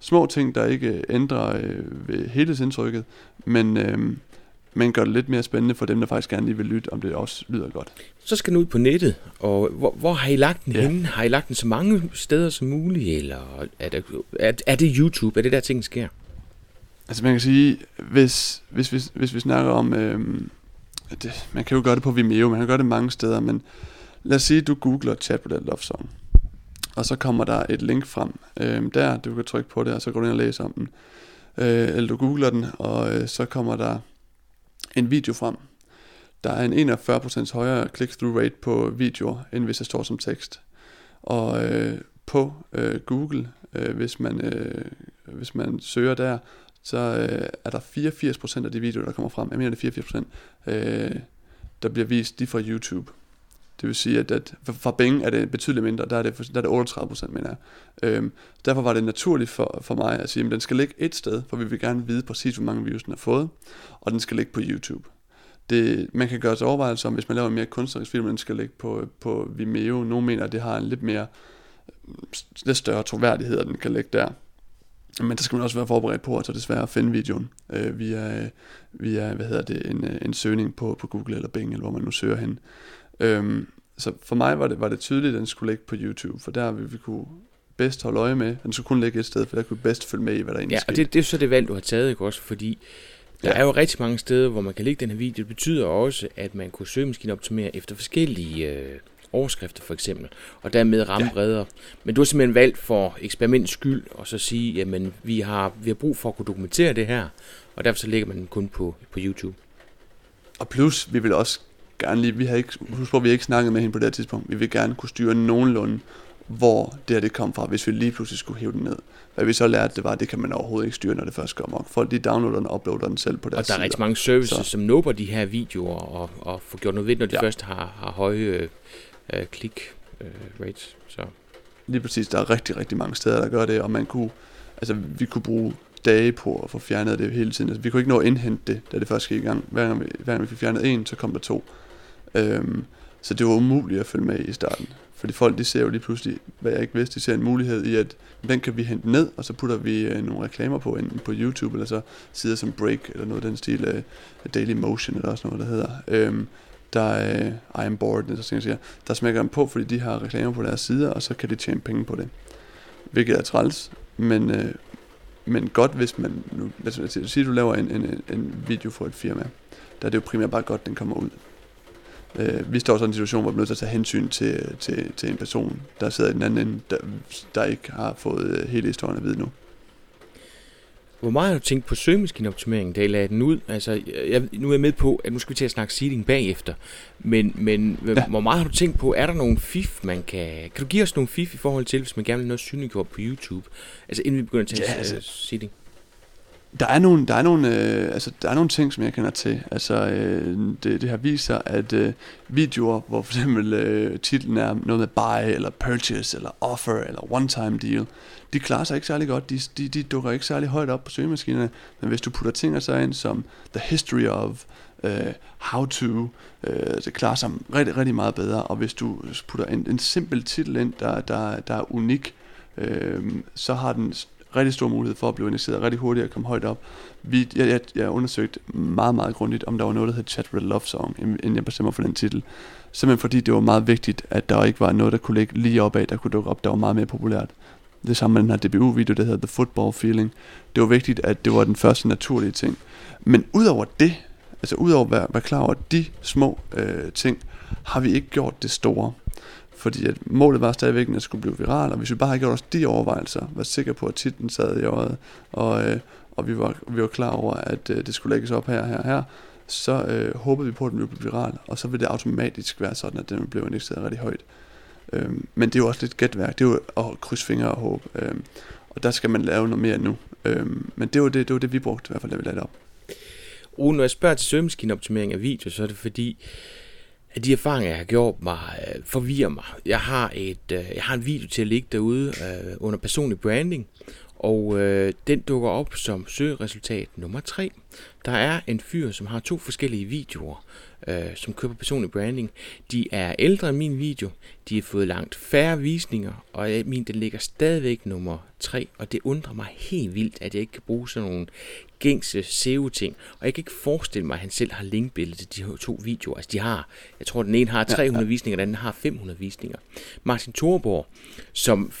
små ting, der ikke ændrer øh, ved helhedsindtrykket, men, øh, men gør det lidt mere spændende for dem, der faktisk gerne lige vil lytte, om det også lyder godt. Så skal den ud på nettet, og hvor, hvor har I lagt den ja. henne? Har I lagt den så mange steder som muligt, eller er det, er, er det YouTube? Er det der, ting sker? Altså man kan sige, hvis, hvis, hvis, hvis vi snakker om, øh, det, man kan jo gøre det på Vimeo, man kan gøre det mange steder, men lad os sige, du googler Chat Love Song og så kommer der et link frem øh, der, du kan trykke på det, og så går du ind og læser om den. Øh, eller du googler den, og øh, så kommer der en video frem. Der er en 41% højere click-through rate på videoer, end hvis det står som tekst. Og øh, på øh, Google, øh, hvis, man, øh, hvis man søger der, så øh, er der 84% af de videoer, der kommer frem. Jeg mener det er 84%, øh, der bliver vist, de fra YouTube. Det vil sige, at, at for, Bing er det betydeligt mindre, der er det, der er det 38 procent, mener jeg. Øhm, derfor var det naturligt for, for mig at sige, at den skal ligge et sted, for vi vil gerne vide præcis, hvor mange views den har fået, og den skal ligge på YouTube. Det, man kan gøre sig overvejelser om, hvis man laver en mere kunstnerisk film, den skal ligge på, på Vimeo. Nogle mener, at det har en lidt mere øh, lidt større troværdighed, at den kan ligge der. Men der skal man også være forberedt på, at så desværre at finde videoen øh, via, via hvad hedder det, en, øh, en søgning på, på Google eller Bing, eller hvor man nu søger hen. Øhm, så for mig var det, var det tydeligt, at den skulle ligge på YouTube, for der vil vi kunne bedst holde øje med. Den skulle kun ligge et sted, for der kunne bedst følge med i, hvad der egentlig Ja, skete. og det, det er så det valg, du har taget, ikke også? Fordi der Ja. er jo rigtig mange steder, hvor man kan lægge den her video. Det betyder også, at man kunne søgemaskineoptimere efter forskellige øh, overskrifter, for eksempel. Og dermed ramme Ja. ja. bredere. Men du har simpelthen valgt for eksperimentets skyld, og så sige, jamen, vi har, vi har brug for at kunne dokumentere det her. Og derfor så lægger man den kun på, på YouTube. Og plus, vi vil også gerne lige, vi har ikke, husk på, vi ikke snakket med hende på det tidspunkt. Vi vil gerne kunne styre nogenlunde, hvor det her det kom fra, hvis vi lige pludselig skulle hive den ned. Hvad vi så lærte, det var, at det kan man overhovedet ikke styre, når det først kommer. Folk de downloader den og uploader den selv på deres Og der er sider. rigtig mange services, Så- som nubber de her videoer og, og får gjort noget ved når de Ja. først har, har høje øh, click øh, rates. Så. Lige præcis, der er rigtig, rigtig mange steder, der gør det, og man kunne, altså vi kunne bruge dage på at få fjernet det hele tiden. Altså, vi kunne ikke nå at indhente det, da det først gik i gang. Hver gang vi, hver gang vi fik fjernet en, så kom der to. Øhm, så det var umuligt at følge med i starten. Fordi folk, de ser jo lige pludselig, hvad jeg ikke vidste, de ser en mulighed i, at den kan vi hente ned, og så putter vi øh, nogle reklamer på, enten på YouTube, eller så sider som Break, eller noget af den stil, øh, Daily Motion, eller også noget, der hedder. Øhm, der øh, I am bored, eller sådan siger, der smækker dem på, fordi de har reklamer på deres sider, og så kan de tjene penge på det. Hvilket er træls, men, øh, men godt, hvis man, nu, lad os sige, du laver en, en, en video for et firma, der er det jo primært bare godt, den kommer ud. Øh, vi står så i en situation, hvor vi er nødt til at tage hensyn til, til, til en person, der sidder i den anden ende, der, der ikke har fået øh, hele historien at vide nu. Hvor meget har du tænkt på søgemaskineoptimering, da I lagde den ud? Altså, jeg, nu er jeg med på, at nu skal vi til at snakke seeding bagefter. Men, men Ja. hvor meget har du tænkt på? Er der nogle fif, man kan... Kan du give os nogle fif i forhold til, hvis man gerne vil noget synliggjort på YouTube? Altså, inden vi begynder at tage Ja, altså- altså, seeding. Der er nogle, der er nogle, øh, altså, der er nogle ting, som jeg kender til. Altså, øh, det, det har vist sig, at øh, videoer, hvor for eksempel øh, titlen er noget med buy, eller purchase, eller offer, eller one-time deal, de klarer sig ikke særlig godt. De, de, de dukker ikke særlig højt op på søgemaskinerne. Men hvis du putter ting af så ind som the history of, øh, how to, øh, det klarer sig rigtig, rigtig meget bedre. Og hvis du putter en, en simpel titel ind, der, der, der er unik, øh, så har den rigtig stor mulighed for at blive indekseret rigtig hurtigt og komme højt op. Vi, jeg, jeg, jeg undersøgte meget, meget grundigt, om der var noget, der hed Chat with Love Song, inden jeg bestemmer for den titel. Simpelthen fordi det var meget vigtigt, at der ikke var noget, der kunne ligge lige opad, der kunne dukke op, der var meget mere populært. Det samme med den her DBU-video, der hedder The Football Feeling. Det var vigtigt, at det var den første naturlige ting. Men udover det, altså udover at være, være klar over de små øh, ting, har vi ikke gjort det store. Fordi at målet var stadigvæk, at det skulle blive viral, og hvis vi bare havde gjort os de overvejelser, var sikre på, at titlen sad i øjet, og, øh, og vi, var, vi var klar over, at øh, det skulle lægges op her, her, her, så øh, håbede vi på, at den ville blive viral, og så ville det automatisk være sådan, at den blev indekseret rigtig højt. Øhm, men det er jo også lidt gætværk, det er jo at krydse fingre og håbe, øhm, og der skal man lave noget mere nu. Øhm, men det var det, det var det, vi brugte i hvert fald, da vi lagde det op. Rune, når jeg spørger til søgemaskineoptimering af video, så er det fordi, at de erfaringer, jeg har gjort mig, øh, forvirrer mig. Jeg har, et, øh, jeg har en video til at ligge derude øh, under personlig branding, og øh, den dukker op som søgeresultat nummer 3. Der er en fyr, som har to forskellige videoer, øh, som køber personlig branding. De er ældre end min video, de har fået langt færre visninger, og min den ligger stadigvæk nummer 3, og det undrer mig helt vildt, at jeg ikke kan bruge sådan nogle gængse SEO-ting. Og jeg kan ikke forestille mig, at han selv har linkbilledet til de her to videoer. Altså de har, jeg tror den ene har 300 ja, ja. visninger, den anden har 500 visninger. Martin Thorborg, som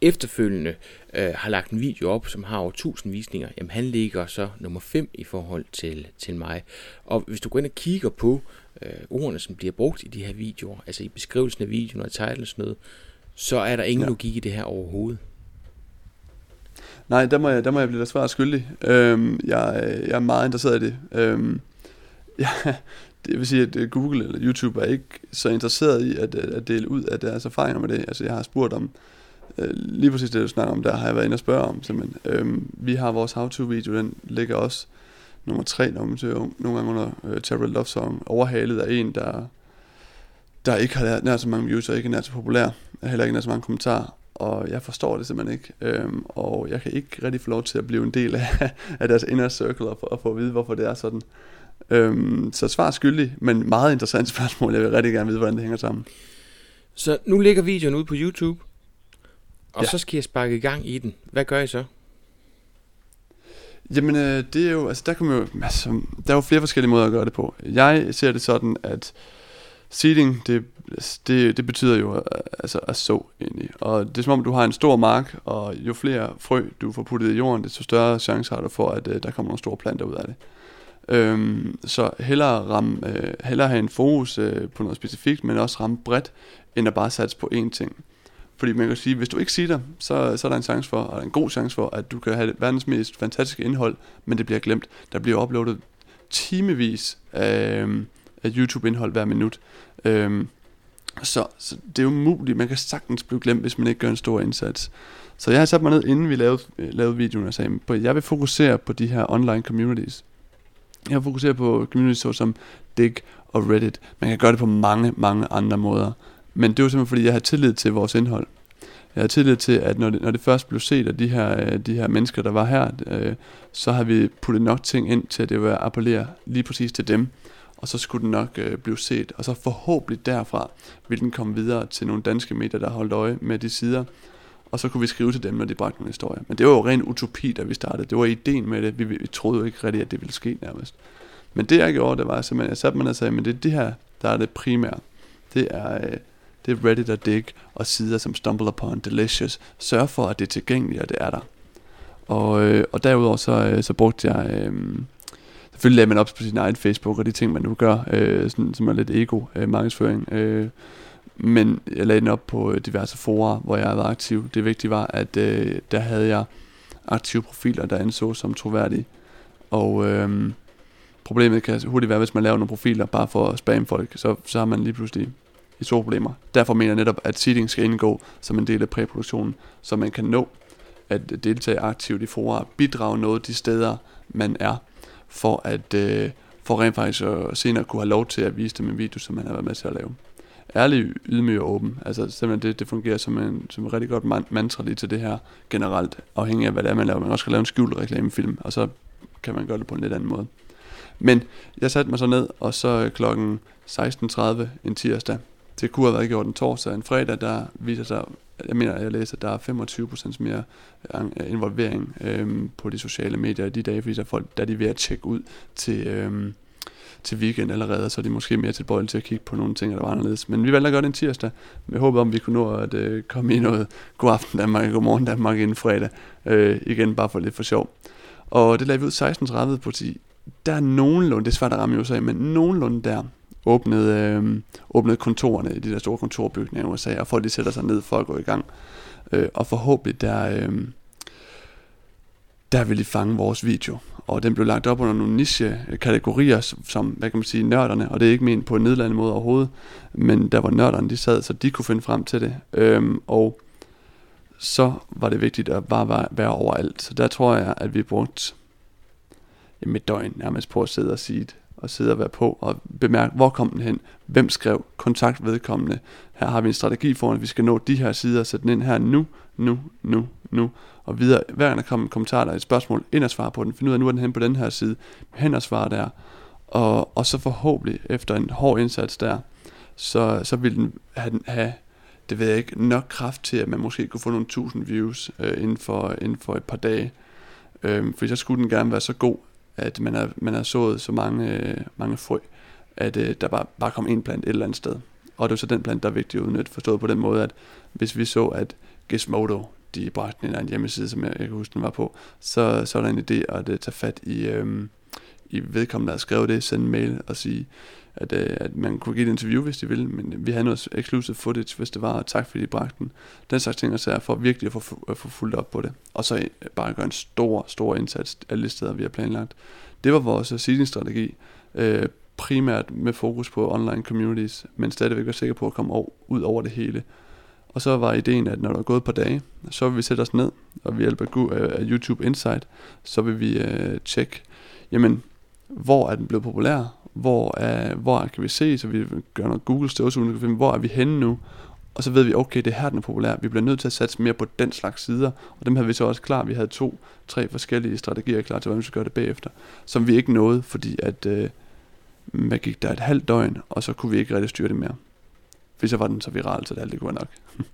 efterfølgende øh, har lagt en video op, som har over 1000 visninger, jamen han ligger så nummer 5 i forhold til, til mig. Og hvis du går ind og kigger på øh, ordene, som bliver brugt i de her videoer, altså i beskrivelsen af videoen og og sådan noget, så er der ingen Ja. logik i det her overhovedet. Nej, der må jeg, der må jeg blive dig svar skyldig. Øhm, jeg, jeg er meget interesseret i det. Øhm, (laughs) ja, det vil sige, at øh, Google eller YouTube er ikke så interesseret i at, at at dele ud af deres erfaringer med det. Altså, jeg har spurgt om, øh, Øh, lige præcis det, du snakker om, der har jeg været inde og spørge om, simpelthen. Øhm, vi har vores how-to-video, den ligger også nummer tre, når man søger nogle gange under øh, Terrible Love Song, overhalet af en, der, der ikke har nær så mange views, og ikke er nær så populær, og heller ikke nær så mange kommentarer, og jeg forstår det simpelthen ikke, øhm, og jeg kan ikke rigtig få lov til at blive en del af, (laughs) af deres inner circle, og få, og få at vide, hvorfor det er sådan. Øhm, så svar skyldig, men meget interessant (laughs) spørgsmål, jeg vil rigtig gerne vide, hvordan det hænger sammen. Så nu ligger videoen ude på YouTube, og Ja. så skal jeg sparke i gang i den. Hvad gør I så? Jamen, øh, det er jo, altså der kan jo, altså, der er jo flere forskellige måder at gøre det på. Jeg ser det sådan, at seeding, det det, det betyder jo øh, altså at så egentlig. Og det er som om, du har en stor mark, og jo flere frø du får puttet i jorden, desto større chance har du for, at uh, der kommer nogle store planter ud af det. Øhm, så hellere, ramme, øh, hellere have en fokus øh, på noget specifikt, men også ramme bredt, end at bare satse på én ting. Fordi man kan sige, hvis du ikke siger det, så, så er der en chance for, og en god chance for, at du kan have verdens mest fantastiske indhold, men det bliver glemt. Der bliver uploadet timevis af, af YouTube-indhold hver minut. Øhm, så, så det er umuligt. man kan sagtens blive glemt, hvis man ikke gør en stor indsats. Så jeg har sat mig ned, inden vi lavede, lavede videoen, og sagde, at jeg vil fokusere på de her online communities. Jeg fokuserer på communities som Dig og Reddit. Man kan gøre det på mange, mange andre måder. Men det var simpelthen fordi, jeg har tillid til vores indhold. Jeg har tillid til, at når det, når det først blev set af de her, øh, de her mennesker, der var her, øh, så har vi puttet nok ting ind til, at det vil appellere lige præcis til dem. Og så skulle den nok øh, blive set. Og så forhåbentlig derfra vil den komme videre til nogle danske medier, der har holdt øje med de sider. Og så kunne vi skrive til dem, når de bragte en historie. Men det var jo ren utopi, da vi startede. Det var ideen med det. Vi, vi troede jo ikke rigtigt, at det ville ske nærmest. Men det jeg gjorde, det var simpelthen, jeg satte mig og sagde, men det er det her, der er det primære. Det er, øh, det er Reddit og Dig og sider som Stumble Upon, Delicious. Sørg for, at det er tilgængeligt, og det er der. Og, øh, og derudover så, øh, så brugte jeg... Øh, selvfølgelig lagde man op på sin egen Facebook og de ting, man nu gør, øh, sådan, som er lidt ego-markedsføring. Øh, øh, men jeg lagde den op på øh, diverse forer, hvor jeg var aktiv. Det vigtige var, at øh, der havde jeg aktive profiler, der anså som troværdige. Og øh, problemet kan hurtigt være, hvis man laver nogle profiler bare for at spamme folk, så, så har man lige pludselig i store problemer. Derfor mener jeg netop, at seeding skal indgå som en del af præproduktionen, så man kan nå at deltage aktivt i fora, bidrage noget de steder, man er, for at øh, for rent faktisk at senere kunne have lov til at vise dem en video, som man har været med til at lave. Ærlig, ydmyg og åben. Altså simpelthen det, det fungerer som en, som en rigtig godt mantra lige til det her generelt, afhængig af hvad det er, man laver. Man også skal lave en skjult reklamefilm, og så kan man gøre det på en lidt anden måde. Men jeg satte mig så ned, og så klokken 16.30 en tirsdag, det kunne have været gjort en torsdag en fredag, der viser sig, jeg mener, jeg læser, at der er 25% mere involvering øhm, på de sociale medier i de dage, fordi der er folk, der er de ved at tjekke ud til, øhm, til weekend allerede, så er de måske mere tilbøjelige til at kigge på nogle ting, der var anderledes. Men vi valgte at gøre det en tirsdag, med håbet om, vi kunne nå at øh, komme i noget god aften Danmark god morgen Danmark inden fredag. Øh, igen bare for lidt for sjov. Og det lavede vi ud 16.30 på 10. Der er nogenlunde, det er svært at ramme i USA, men nogenlunde der, åbnede, øh, åbnede kontorerne i de der store kontorbygninger i USA, og folk de sætter sig ned for at gå i gang. Øh, og forhåbentlig der, øh, der vil de fange vores video. Og den blev lagt op under nogle niche-kategorier, som, hvad kan man sige, nørderne, og det er ikke ment på en nedladende måde overhovedet, men der var nørderne, de sad, så de kunne finde frem til det. Øhm, og så var det vigtigt at bare være overalt. Så der tror jeg, at vi brugte jamen, et døgn nærmest på at sidde og sige og sidde og være på og bemærke, hvor kom den hen, hvem skrev, kontakt vedkommende. Her har vi en strategi for, at vi skal nå de her sider, sætte den ind her nu, nu, nu, nu, og videre. Hver gang der kommer en kommentar, eller et spørgsmål, ind og svare på den, find ud af, nu er den hen på den her side, hen og svare der, og, og så forhåbentlig efter en hård indsats der, så, så vil den have, have det ved jeg ikke, nok kraft til, at man måske kunne få nogle tusind views øh, inden, for, inden for et par dage. Øhm, for så skulle den gerne være så god, at man har, man har sået så mange, øh, mange frø, at øh, der bare, bare kom en plant et eller andet sted. Og det er så den plant, der er vigtig at udnytte, forstået på den måde, at hvis vi så, at Gizmodo, de bragte en anden hjemmeside, som jeg, jeg kan huske, den var på, så, så er der en idé at uh, tage fat i, øhm, i vedkommende, der har skrevet det, sende en mail og sige, at, øh, at man kunne give et interview, hvis de ville, men øh, vi havde noget exclusive footage, hvis det var, og tak fordi de bragte den. Den slags ting, så er for virkelig at få, at få fuldt op på det. Og så øh, bare gøre en stor, stor indsats alle steder, vi har planlagt. Det var vores øh, seeding-strategi, øh, primært med fokus på online communities, men stadigvæk være sikker på at komme over, ud over det hele. Og så var ideen, at når der er gået et par dage, så vil vi sætte os ned, og vi hjælper af YouTube Insight, så vil vi øh, tjekke, jamen, hvor er den blevet populær, hvor, er, hvor kan vi se, så vi gør noget Google støvsugning, hvor er vi henne nu, og så ved vi, okay, det her den er populær, vi bliver nødt til at satse mere på den slags sider, og dem havde vi så også klar, vi havde to, tre forskellige strategier klar til, hvordan vi skulle gøre det bagefter, som vi ikke nåede, fordi at, øh, man gik der et halvt døgn, og så kunne vi ikke rigtig styre det mere. Fordi så var den så viral, så det alt det kunne nok. (laughs)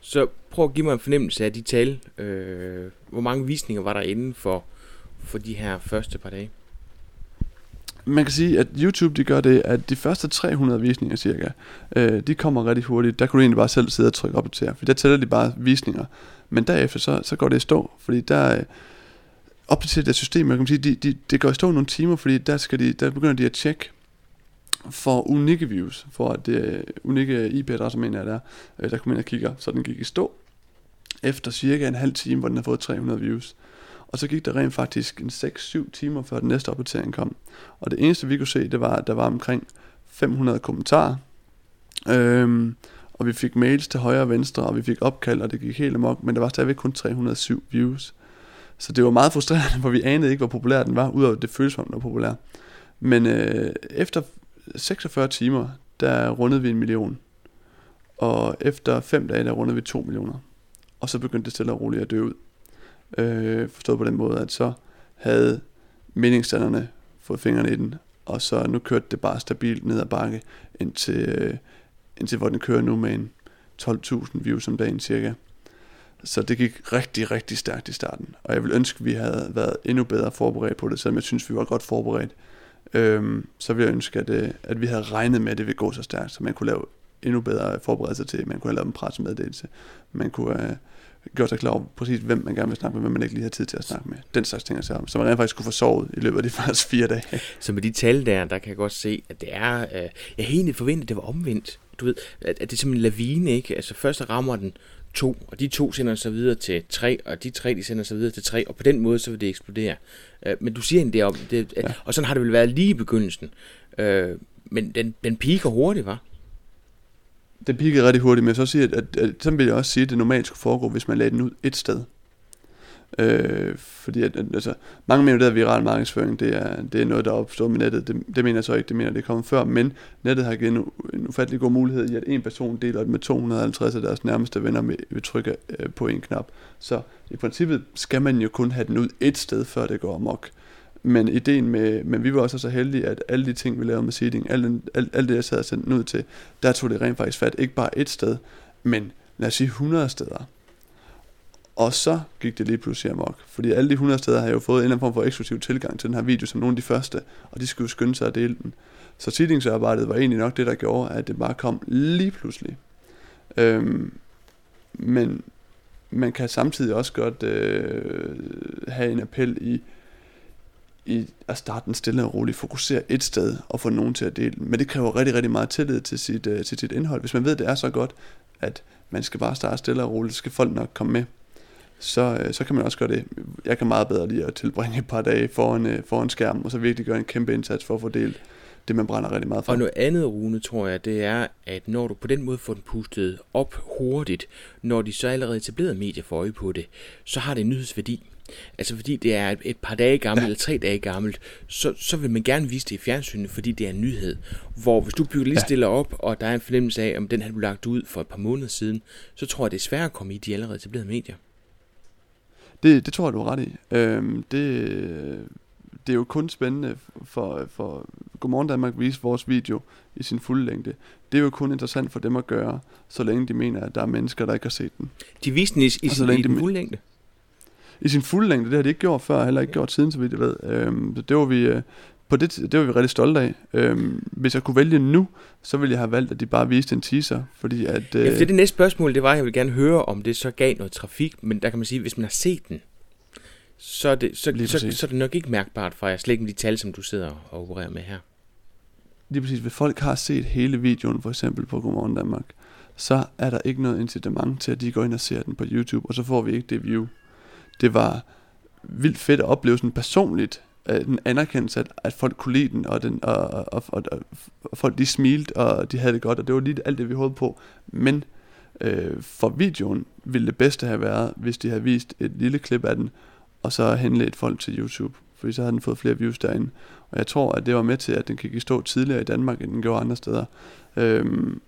så prøv at give mig en fornemmelse af de tal. Øh, hvor mange visninger var der inden for, for de her første par dage? Man kan sige, at YouTube de gør det, at de første 300 visninger cirka, øh, de kommer rigtig hurtigt. Der kunne du egentlig bare selv sidde og trykke op til, for der tæller de bare visninger. Men derefter, så, så går det i stå, fordi der øh, til det system, man kan sige, de, de, det går i stå nogle timer, fordi der, skal de, der begynder de at tjekke for unikke views, for at det øh, unikke IP-adresser, mener jeg der, øh, der kommer ind og kigger, så den gik i stå efter cirka en halv time, hvor den har fået 300 views. Og så gik der rent faktisk en 6-7 timer, før den næste opdatering kom. Og det eneste vi kunne se, det var, at der var omkring 500 kommentarer. Øhm, og vi fik mails til højre og venstre, og vi fik opkald, og det gik helt amok, men der var stadigvæk kun 307 views. Så det var meget frustrerende, (laughs) for vi anede ikke, hvor populær den var, udover det føles som, den var populær. Men øh, efter 46 timer, der rundede vi en million. Og efter 5 dage, der rundede vi 2 millioner. Og så begyndte det stille og roligt at dø ud. Øh, forstået på den måde, at så havde meningsstanderne fået fingrene i den, og så nu kørte det bare stabilt ned ad bakke, indtil, øh, indtil hvor den kører nu med en 12.000 views om dagen cirka. Så det gik rigtig, rigtig stærkt i starten. Og jeg vil ønske, at vi havde været endnu bedre forberedt på det, selvom jeg synes, vi var godt forberedt. Øhm, så vil jeg ønske, at, øh, at vi havde regnet med, at det ville gå så stærkt, så man kunne lave endnu bedre forberedelser til, man kunne have lavet en pressemeddelelse, man kunne øh, gjort sig klar over præcis, hvem man gerne vil snakke med, hvem man ikke lige har tid til at snakke med. Den slags ting, så, så man rent faktisk kunne få sovet i løbet af de (laughs) første fire dage. Så med de tal der, der kan jeg godt se, at det er, øh, jeg havde egentlig forventet, at det var omvendt. Du ved, at, at det er som en lavine, ikke? Altså først rammer den to, og de to sender sig videre til tre, og de tre, de sender sig videre til tre, og på den måde, så vil det eksplodere. Øh, men du siger egentlig det om, det, at, ja. og sådan har det vel været lige i begyndelsen. Øh, men den, den piker hurtigt, var den pikkede rigtig hurtigt, men jeg så sige, at, at, at, sådan vil jeg også sige, at det normalt skulle foregå, hvis man lagde den ud et sted. Øh, fordi at, at, altså, mange mener, at viral markedsføring, det er, det er noget, der er opstået med nettet. Det, det mener jeg så ikke, det mener det er kommet før, men nettet har givet en, en ufattelig god mulighed i, at en person deler det med 250 af deres nærmeste venner med, ved trykke øh, på en knap. Så i princippet skal man jo kun have den ud et sted, før det går amok. Men ideen med, men vi var også så heldige, at alle de ting, vi lavede med seeding, alt, alt, alt det, jeg sad og sendte ud til, der tog det rent faktisk fat, ikke bare et sted, men lad os sige 100 steder. Og så gik det lige pludselig amok, fordi alle de 100 steder har jo fået en eller anden form for eksklusiv tilgang til den her video, som nogle af de første, og de skulle jo skynde sig at dele den. Så seedingsarbejdet var egentlig nok det, der gjorde, at det bare kom lige pludselig. Øhm, men man kan samtidig også godt øh, have en appel i, i at starte den stille og roligt, fokusere et sted og få nogen til at dele Men det kræver rigtig, rigtig meget tillid til sit, uh, til sit indhold. Hvis man ved, at det er så godt, at man skal bare starte stille og roligt, så skal folk nok komme med, så, uh, så kan man også gøre det. Jeg kan meget bedre lide at tilbringe et par dage foran, uh, foran skærmen, og så virkelig gøre en kæmpe indsats for at få delt det, man brænder rigtig meget for. Og noget andet, Rune, tror jeg, det er, at når du på den måde får den pustet op hurtigt, når de så allerede etablerede medier får øje på det, så har det en nyhedsværdi. Altså fordi det er et par dage gammelt ja. eller tre dage gammelt, så, så vil man gerne vise det i fjernsynet, fordi det er en nyhed. Hvor hvis du bygger lige stille op, og der er en fornemmelse af, om den har du lagt ud for et par måneder siden, så tror jeg, det er svært at komme i de allerede etablerede medier. Det, det tror jeg, du har ret i. Øhm, det, det er jo kun spændende for, for Godmorgen Danmark at vise vores video i sin fulde længde. Det er jo kun interessant for dem at gøre, så længe de mener, at der er mennesker, der ikke har set den. De viste den i, i, sin, i den fulde længde? I sin fulde længde. Det har de ikke gjort før, heller ikke gjort siden, så vidt jeg ved. Øhm, så det var vi... Øh, på det, det var vi rigtig stolte af. Øhm, hvis jeg kunne vælge nu, så ville jeg have valgt, at de bare viste en teaser, fordi at... Øh, ja, for det, det næste spørgsmål, det var, at jeg ville gerne høre, om det så gav noget trafik, men der kan man sige, hvis man har set den, så er det, så, så, så, så er det nok ikke mærkbart for jer, slet ikke med de tal, som du sidder og opererer med her. Lige præcis, hvis folk har set hele videoen, for eksempel på Godmorgen Danmark, så er der ikke noget incitament til, at de går ind og ser den på YouTube, og så får vi ikke det view det var vildt fedt at opleve sådan personligt, øh, den anerkendelse, at, at folk kunne lide den, og, den, og, og, og, og, og folk de smilte, og de havde det godt, og det var lige alt det, vi håbede på. Men øh, for videoen ville det bedste have været, hvis de havde vist et lille klip af den, og så henledt folk til YouTube, fordi så havde den fået flere views derinde. Og jeg tror, at det var med til, at den kan i stå tidligere i Danmark, end den gjorde andre steder. Øhm,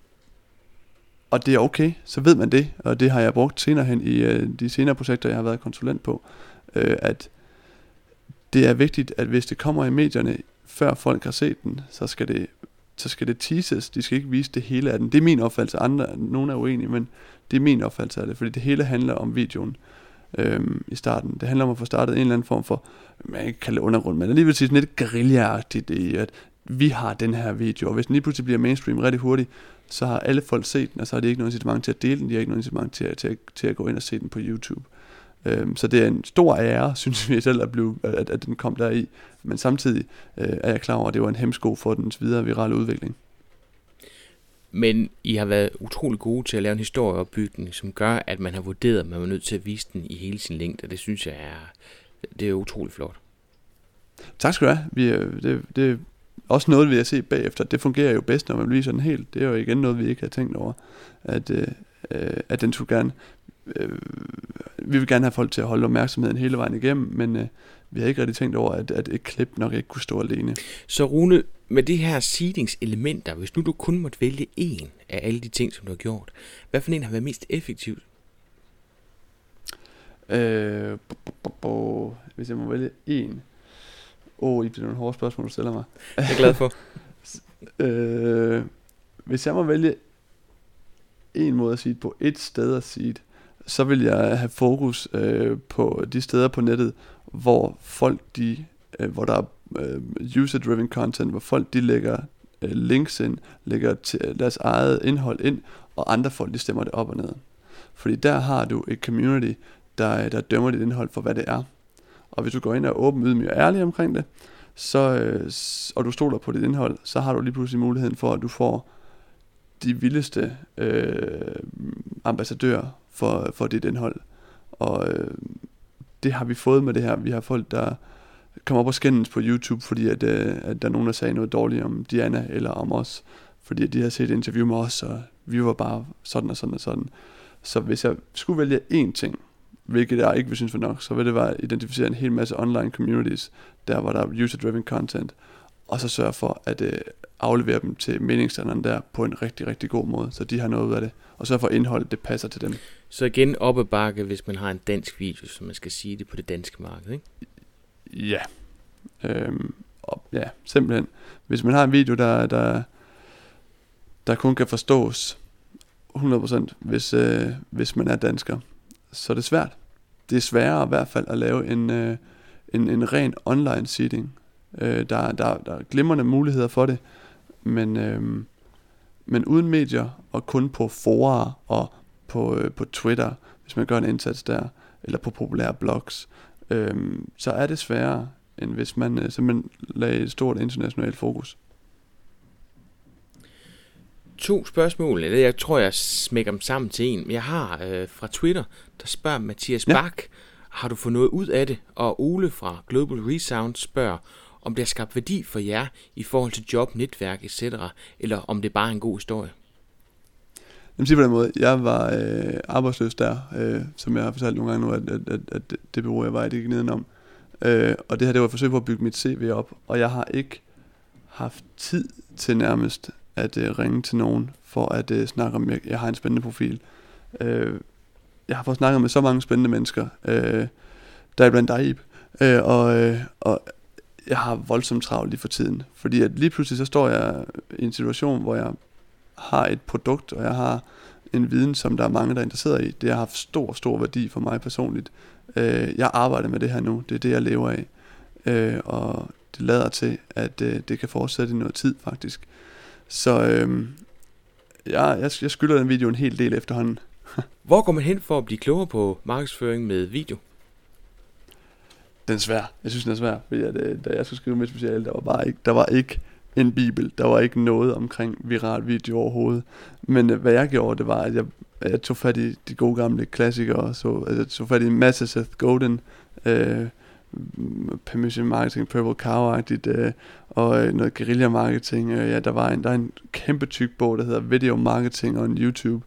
og det er okay, så ved man det, og det har jeg brugt senere hen i øh, de senere projekter, jeg har været konsulent på, øh, at det er vigtigt, at hvis det kommer i medierne, før folk har set den, så skal det, så skal det teases. De skal ikke vise det hele af den. Det er min opfattelse. Andre, nogen er uenige, men det er min opfattelse af det, fordi det hele handler om videoen. øhm, i starten. Det handler om at få startet en eller anden form for, man kan kalde det undergrund, men alligevel sige sådan lidt guerilla i, at vi har den her video, og hvis den lige pludselig bliver mainstream rigtig hurtigt, så har alle folk set den, og så har de ikke noget incitament til at dele den, de har ikke noget incitament til, til, til at gå ind og se den på YouTube. Øhm, så det er en stor ære, (laughs) synes vi selv, at, blive, at, at den kom der i. Men samtidig øh, er jeg klar over, at det var en hemsko for dens videre virale udvikling. Men I har været utrolig gode til at lave en historieopbygning, som gør, at man har vurderet, at man var nødt til at vise den i hele sin længde. Det synes jeg er, det er utrolig flot. Tak skal du have. Vi, det, det er også noget, vi har set bagefter. Det fungerer jo bedst, når man viser den helt. Det er jo igen noget, vi ikke har tænkt over. At, øh, at den skulle gerne... Øh, vi vil gerne have folk til at holde opmærksomheden hele vejen igennem, men øh, vi har ikke rigtig tænkt over, at, at et klip nok ikke kunne stå alene. Så Rune, med de her seedingselementer, hvis nu du kun måtte vælge en af alle de ting, som du har gjort, hvad for en har været mest effektiv? Øh, hvis jeg må vælge en. Åh, oh, det er nogle hårde spørgsmål, du stiller mig. Jeg er glad for. (laughs) øh, hvis jeg må vælge en måde at sige på et sted at sige så vil jeg have fokus øh, på de steder på nettet, hvor folk de, øh, hvor der er øh, user-driven content, hvor folk de lægger øh, links ind, lægger til deres eget indhold ind, og andre folk de stemmer det op og ned. Fordi der har du et community, der, der dømmer dit indhold for, hvad det er. Og hvis du går ind og er åben, ydmyg og ærlig omkring det, så, øh, og du stoler på dit indhold, så har du lige pludselig muligheden for, at du får de vildeste øh, ambassadører for, for dit indhold. Og øh, det har vi fået med det her. Vi har folk, der kommer op og skændes på YouTube, fordi at, øh, at der er nogen, der sagde noget dårligt om Diana eller om os. Fordi de har set et interview med os, og vi var bare sådan og sådan og sådan. Så hvis jeg skulle vælge én ting, hvilket jeg ikke vil synes var nok, så vil det være at identificere en hel masse online communities, der hvor der er user-driven content, og så sørge for at øh, aflevere dem til meningsstanderen der på en rigtig, rigtig god måde, så de har noget ud af det, og sørge for at indholdet, det passer til dem. Så igen op ad bakke, hvis man har en dansk video, så man skal sige det på det danske marked, ikke? Ja. Øhm, og, ja, simpelthen. Hvis man har en video, der, der, der kun kan forstås 100%, hvis, øh, hvis man er dansker, så er det svært. Det er sværere i hvert fald at lave en, øh, en, en ren online seeding. Øh, der, der, der er glimrende muligheder for det, men, øh, men uden medier og kun på forer og på, øh, på Twitter, hvis man gør en indsats der, eller på populære blogs, øh, så er det sværere, end hvis man øh, simpelthen lagde et stort internationalt fokus. To spørgsmål, eller jeg tror, jeg smækker dem sammen til en. Jeg har øh, fra Twitter, der spørger Mathias ja. Bak, har du fået noget ud af det? Og Ole fra Global Resound spørger, om det har skabt værdi for jer i forhold til job, netværk etc., eller om det bare er en god historie? Jeg siger på den måde, jeg var øh, arbejdsløs der, øh, som jeg har fortalt nogle gange nu, at, at, at, at det bureau, jeg var i, det gik nedenom. Øh, og det her, det var et forsøg på at bygge mit CV op, og jeg har ikke haft tid til nærmest at øh, ringe til nogen, for at øh, snakke om, jeg, jeg har en spændende profil. Øh, jeg har fået snakket med så mange spændende mennesker, øh, der er blandt dig, øh, og, øh, og jeg har voldsomt travlt lige for tiden. Fordi at lige pludselig så står jeg i en situation, hvor jeg har et produkt, og jeg har en viden, som der er mange, der er interesseret i. Det har haft stor, stor værdi for mig personligt. Øh, jeg arbejder med det her nu. Det er det, jeg lever af. Øh, og det lader til, at øh, det kan fortsætte i noget tid, faktisk. Så øh, ja, jeg, jeg skylder den video en hel del efterhånden. (laughs) Hvor går man hen for at blive klogere på markedsføring med video? Den er svær. Jeg synes, den er svær. Fordi at, øh, da jeg skulle skrive mit speciale, der var bare ikke, der var ikke en bibel. Der var ikke noget omkring viral video overhovedet. Men øh, hvad jeg gjorde, det var, at jeg, jeg tog fat i de gode gamle klassikere. Så, altså, jeg tog fat i Master Seth Godin, øh, permission marketing, purple cow øh, og øh, noget guerrilla marketing. Øh, ja, der var en, der er en kæmpe tyk bog, der hedder Video Marketing on YouTube.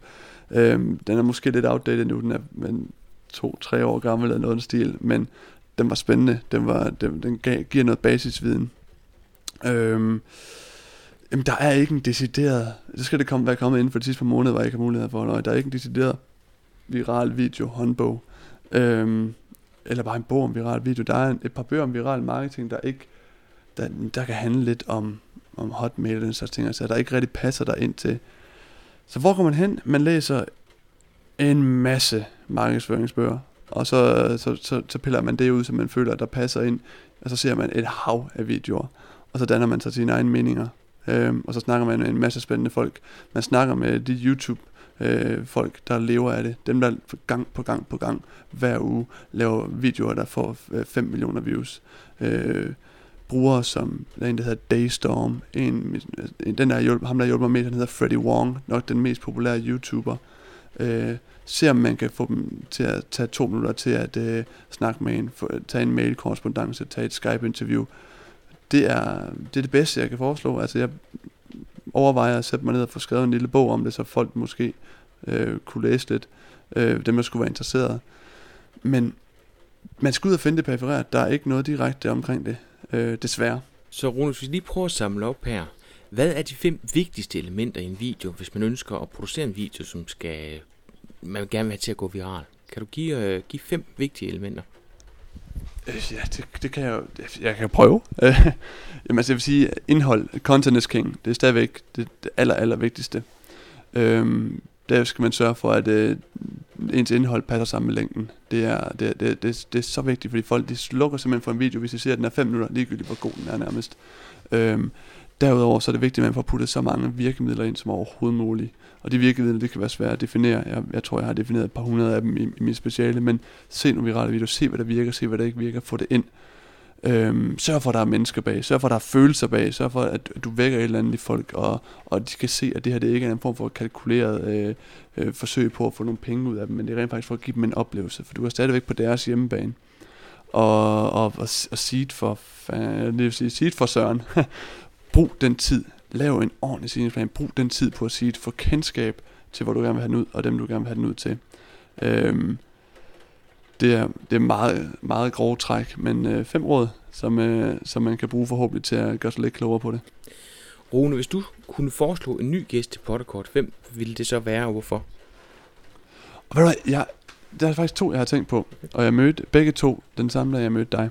Øh, den er måske lidt outdated nu, den er men to-tre år gammel eller noget stil, men den var spændende. Den, var, den, den gav, giver noget basisviden. Øh, jamen, der er ikke en decideret... Det skal det komme, være kommet inden for de sidste par måneder, hvor jeg ikke har mulighed for at Der er ikke en decideret viral video håndbog. Øhm, eller bare en bog om viral video. Der er en, et par bøger om viral marketing, der ikke der, der kan handle lidt om, om hotmail og den slags ting, altså der ikke rigtig passer der ind til. Så hvor går man hen? Man læser en masse markedsføringsbøger, og så, så, så, så piller man det ud, som man føler, der passer ind, og så ser man et hav af videoer, og så danner man sig sine egne meninger, øhm, og så snakker man med en masse spændende folk. Man snakker med de YouTube øh, folk, der lever af det. Dem, der gang på gang på gang hver uge laver videoer, der får øh, 5 millioner views. Øh, brugere som, der er en, der hedder Daystorm, en, altså, den der hjælp, ham der hjælper mig med, han hedder Freddy Wong, nok den mest populære YouTuber. Øh, se om man kan få dem til at tage to minutter til at øh, snakke med en, for, tage en mail-korrespondence, tage et Skype-interview. Det er, det er det bedste, jeg kan foreslå. Altså, jeg overvejer at sætte mig ned og få skrevet en lille bog om det, så folk måske øh, kunne læse lidt, øh, dem der skulle være interesseret. Men man skal ud og finde det perforeret. Der er ikke noget direkte omkring det, øh, desværre. Så Rune, hvis vi lige prøver at samle op her. Hvad er de fem vigtigste elementer i en video, hvis man ønsker at producere en video, som skal man gerne vil have til at gå viral? Kan du give, øh, give fem vigtige elementer? Øh, ja, det, det kan jeg jo. Jeg kan prøve. (laughs) Øh, jamen altså, jeg vil sige, indhold, content is king. Det er stadigvæk det, det aller, aller vigtigste. Øhm, der skal man sørge for, at øh, ens indhold passer sammen med længden. Det er, det, det, det, det er så vigtigt, fordi folk de slukker simpelthen for en video, hvis de ser, at den er 5 minutter, ligegyldigt hvor god den er nærmest. Øhm, Derudover så er det vigtigt, at man får puttet så mange virkemidler ind som overhovedet muligt. Og de virkemidler, det kan være svært at definere. Jeg, jeg tror, jeg har defineret et par hundrede af dem i, i mit speciale, men se nu virale videoer, se hvad der virker, se hvad der ikke virker, få det ind. Øhm, sørg for, at der er mennesker bag, sørg for, at der er følelser bag, sørg for, at du vækker et eller andet i folk, og, og de kan se, at det her det ikke er en form for kalkuleret øh, øh, forsøg på at få nogle penge ud af dem, men det er rent faktisk for at give dem en oplevelse, for du er stadigvæk på deres hjemmebane. Og, og, og, og seed for, det vil sige, seed for søren, (laughs) brug den tid. Lav en ordentlig signingsplan. Brug den tid på at sige, få kendskab til, hvor du gerne vil have den ud, og dem du gerne vil have den ud til. Øhm, det er, det er meget, meget grove træk, men øh, fem råd, som, øh, som man kan bruge forhåbentlig til at gøre sig lidt klogere på det. Rune, hvis du kunne foreslå en ny gæst til Potterkort, hvem ville det så være, og hvorfor? Og ved du hvad, jeg, der er faktisk to, jeg har tænkt på, og jeg mødte begge to den samme dag, jeg mødte dig.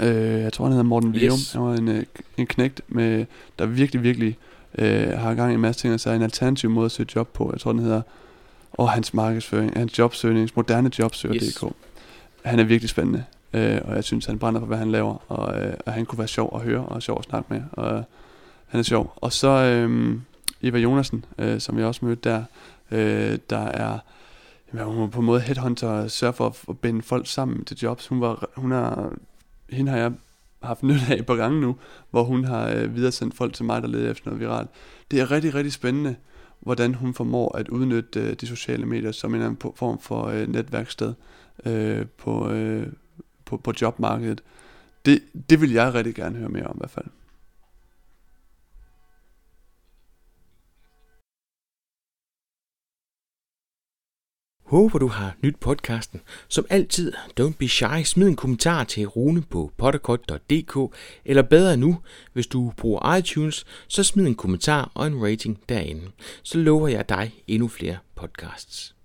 Øh, jeg tror, han hedder Morten Vium. Yes. Han var en, øh, en knægt, med, der virkelig, virkelig øh, har gang i en masse ting, og så en alternativ måde at søge job på. Jeg tror, den hedder og hans markedsføring, hans jobsøgnings, moderne jobsøger.dk. Yes. Han er virkelig spændende, øh, og jeg synes, han brænder for, hvad han laver, og, øh, og han kunne være sjov at høre, og sjov at snakke med, og øh, han er sjov. Og så øh, Eva Jonasen, øh, som jeg også mødte der, øh, der er jamen, hun var på en måde headhunter og sørger for at binde folk sammen til jobs. Hun, var, hun er hende har jeg haft nytte af på gange nu, hvor hun har øh, videresendt folk til mig, der leder efter noget viralt. Det er rigtig, rigtig spændende, hvordan hun formår at udnytte øh, de sociale medier som en eller anden form for øh, netværksted øh, på, øh, på, på jobmarkedet. Det, det vil jeg rigtig gerne høre mere om i hvert fald. Håber du har nyt podcasten. Som altid, don't be shy. Smid en kommentar til Rune på pottercut.dk, eller bedre nu, hvis du bruger iTunes, så smid en kommentar og en rating derinde. Så lover jeg dig endnu flere podcasts.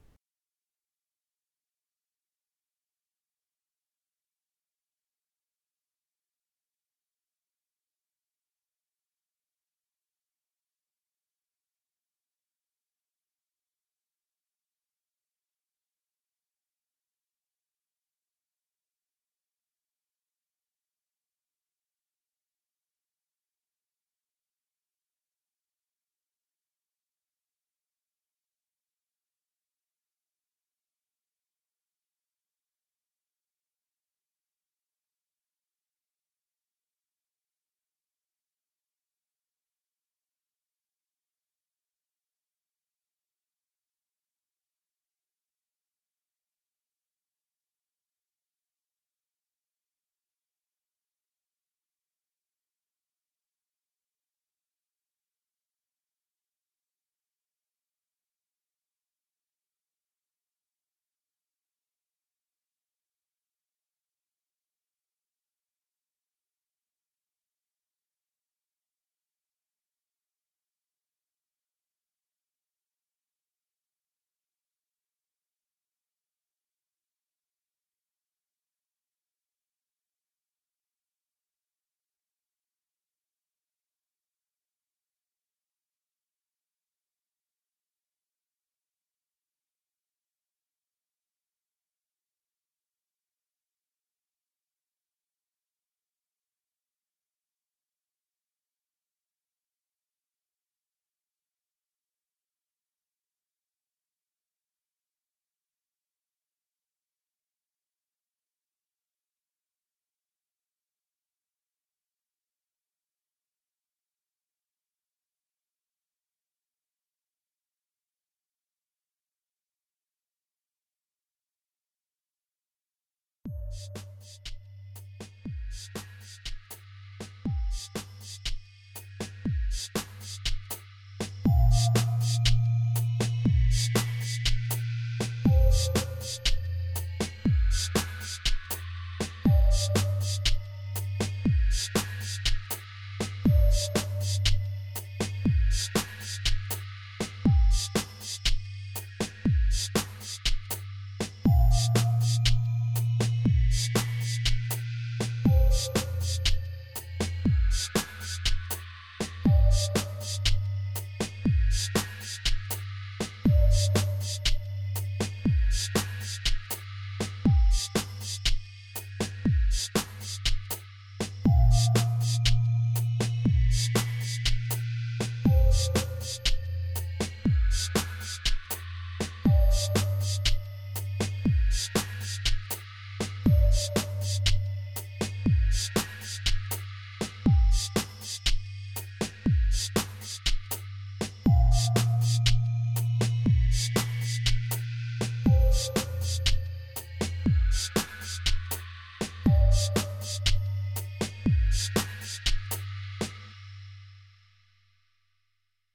Shh, shh.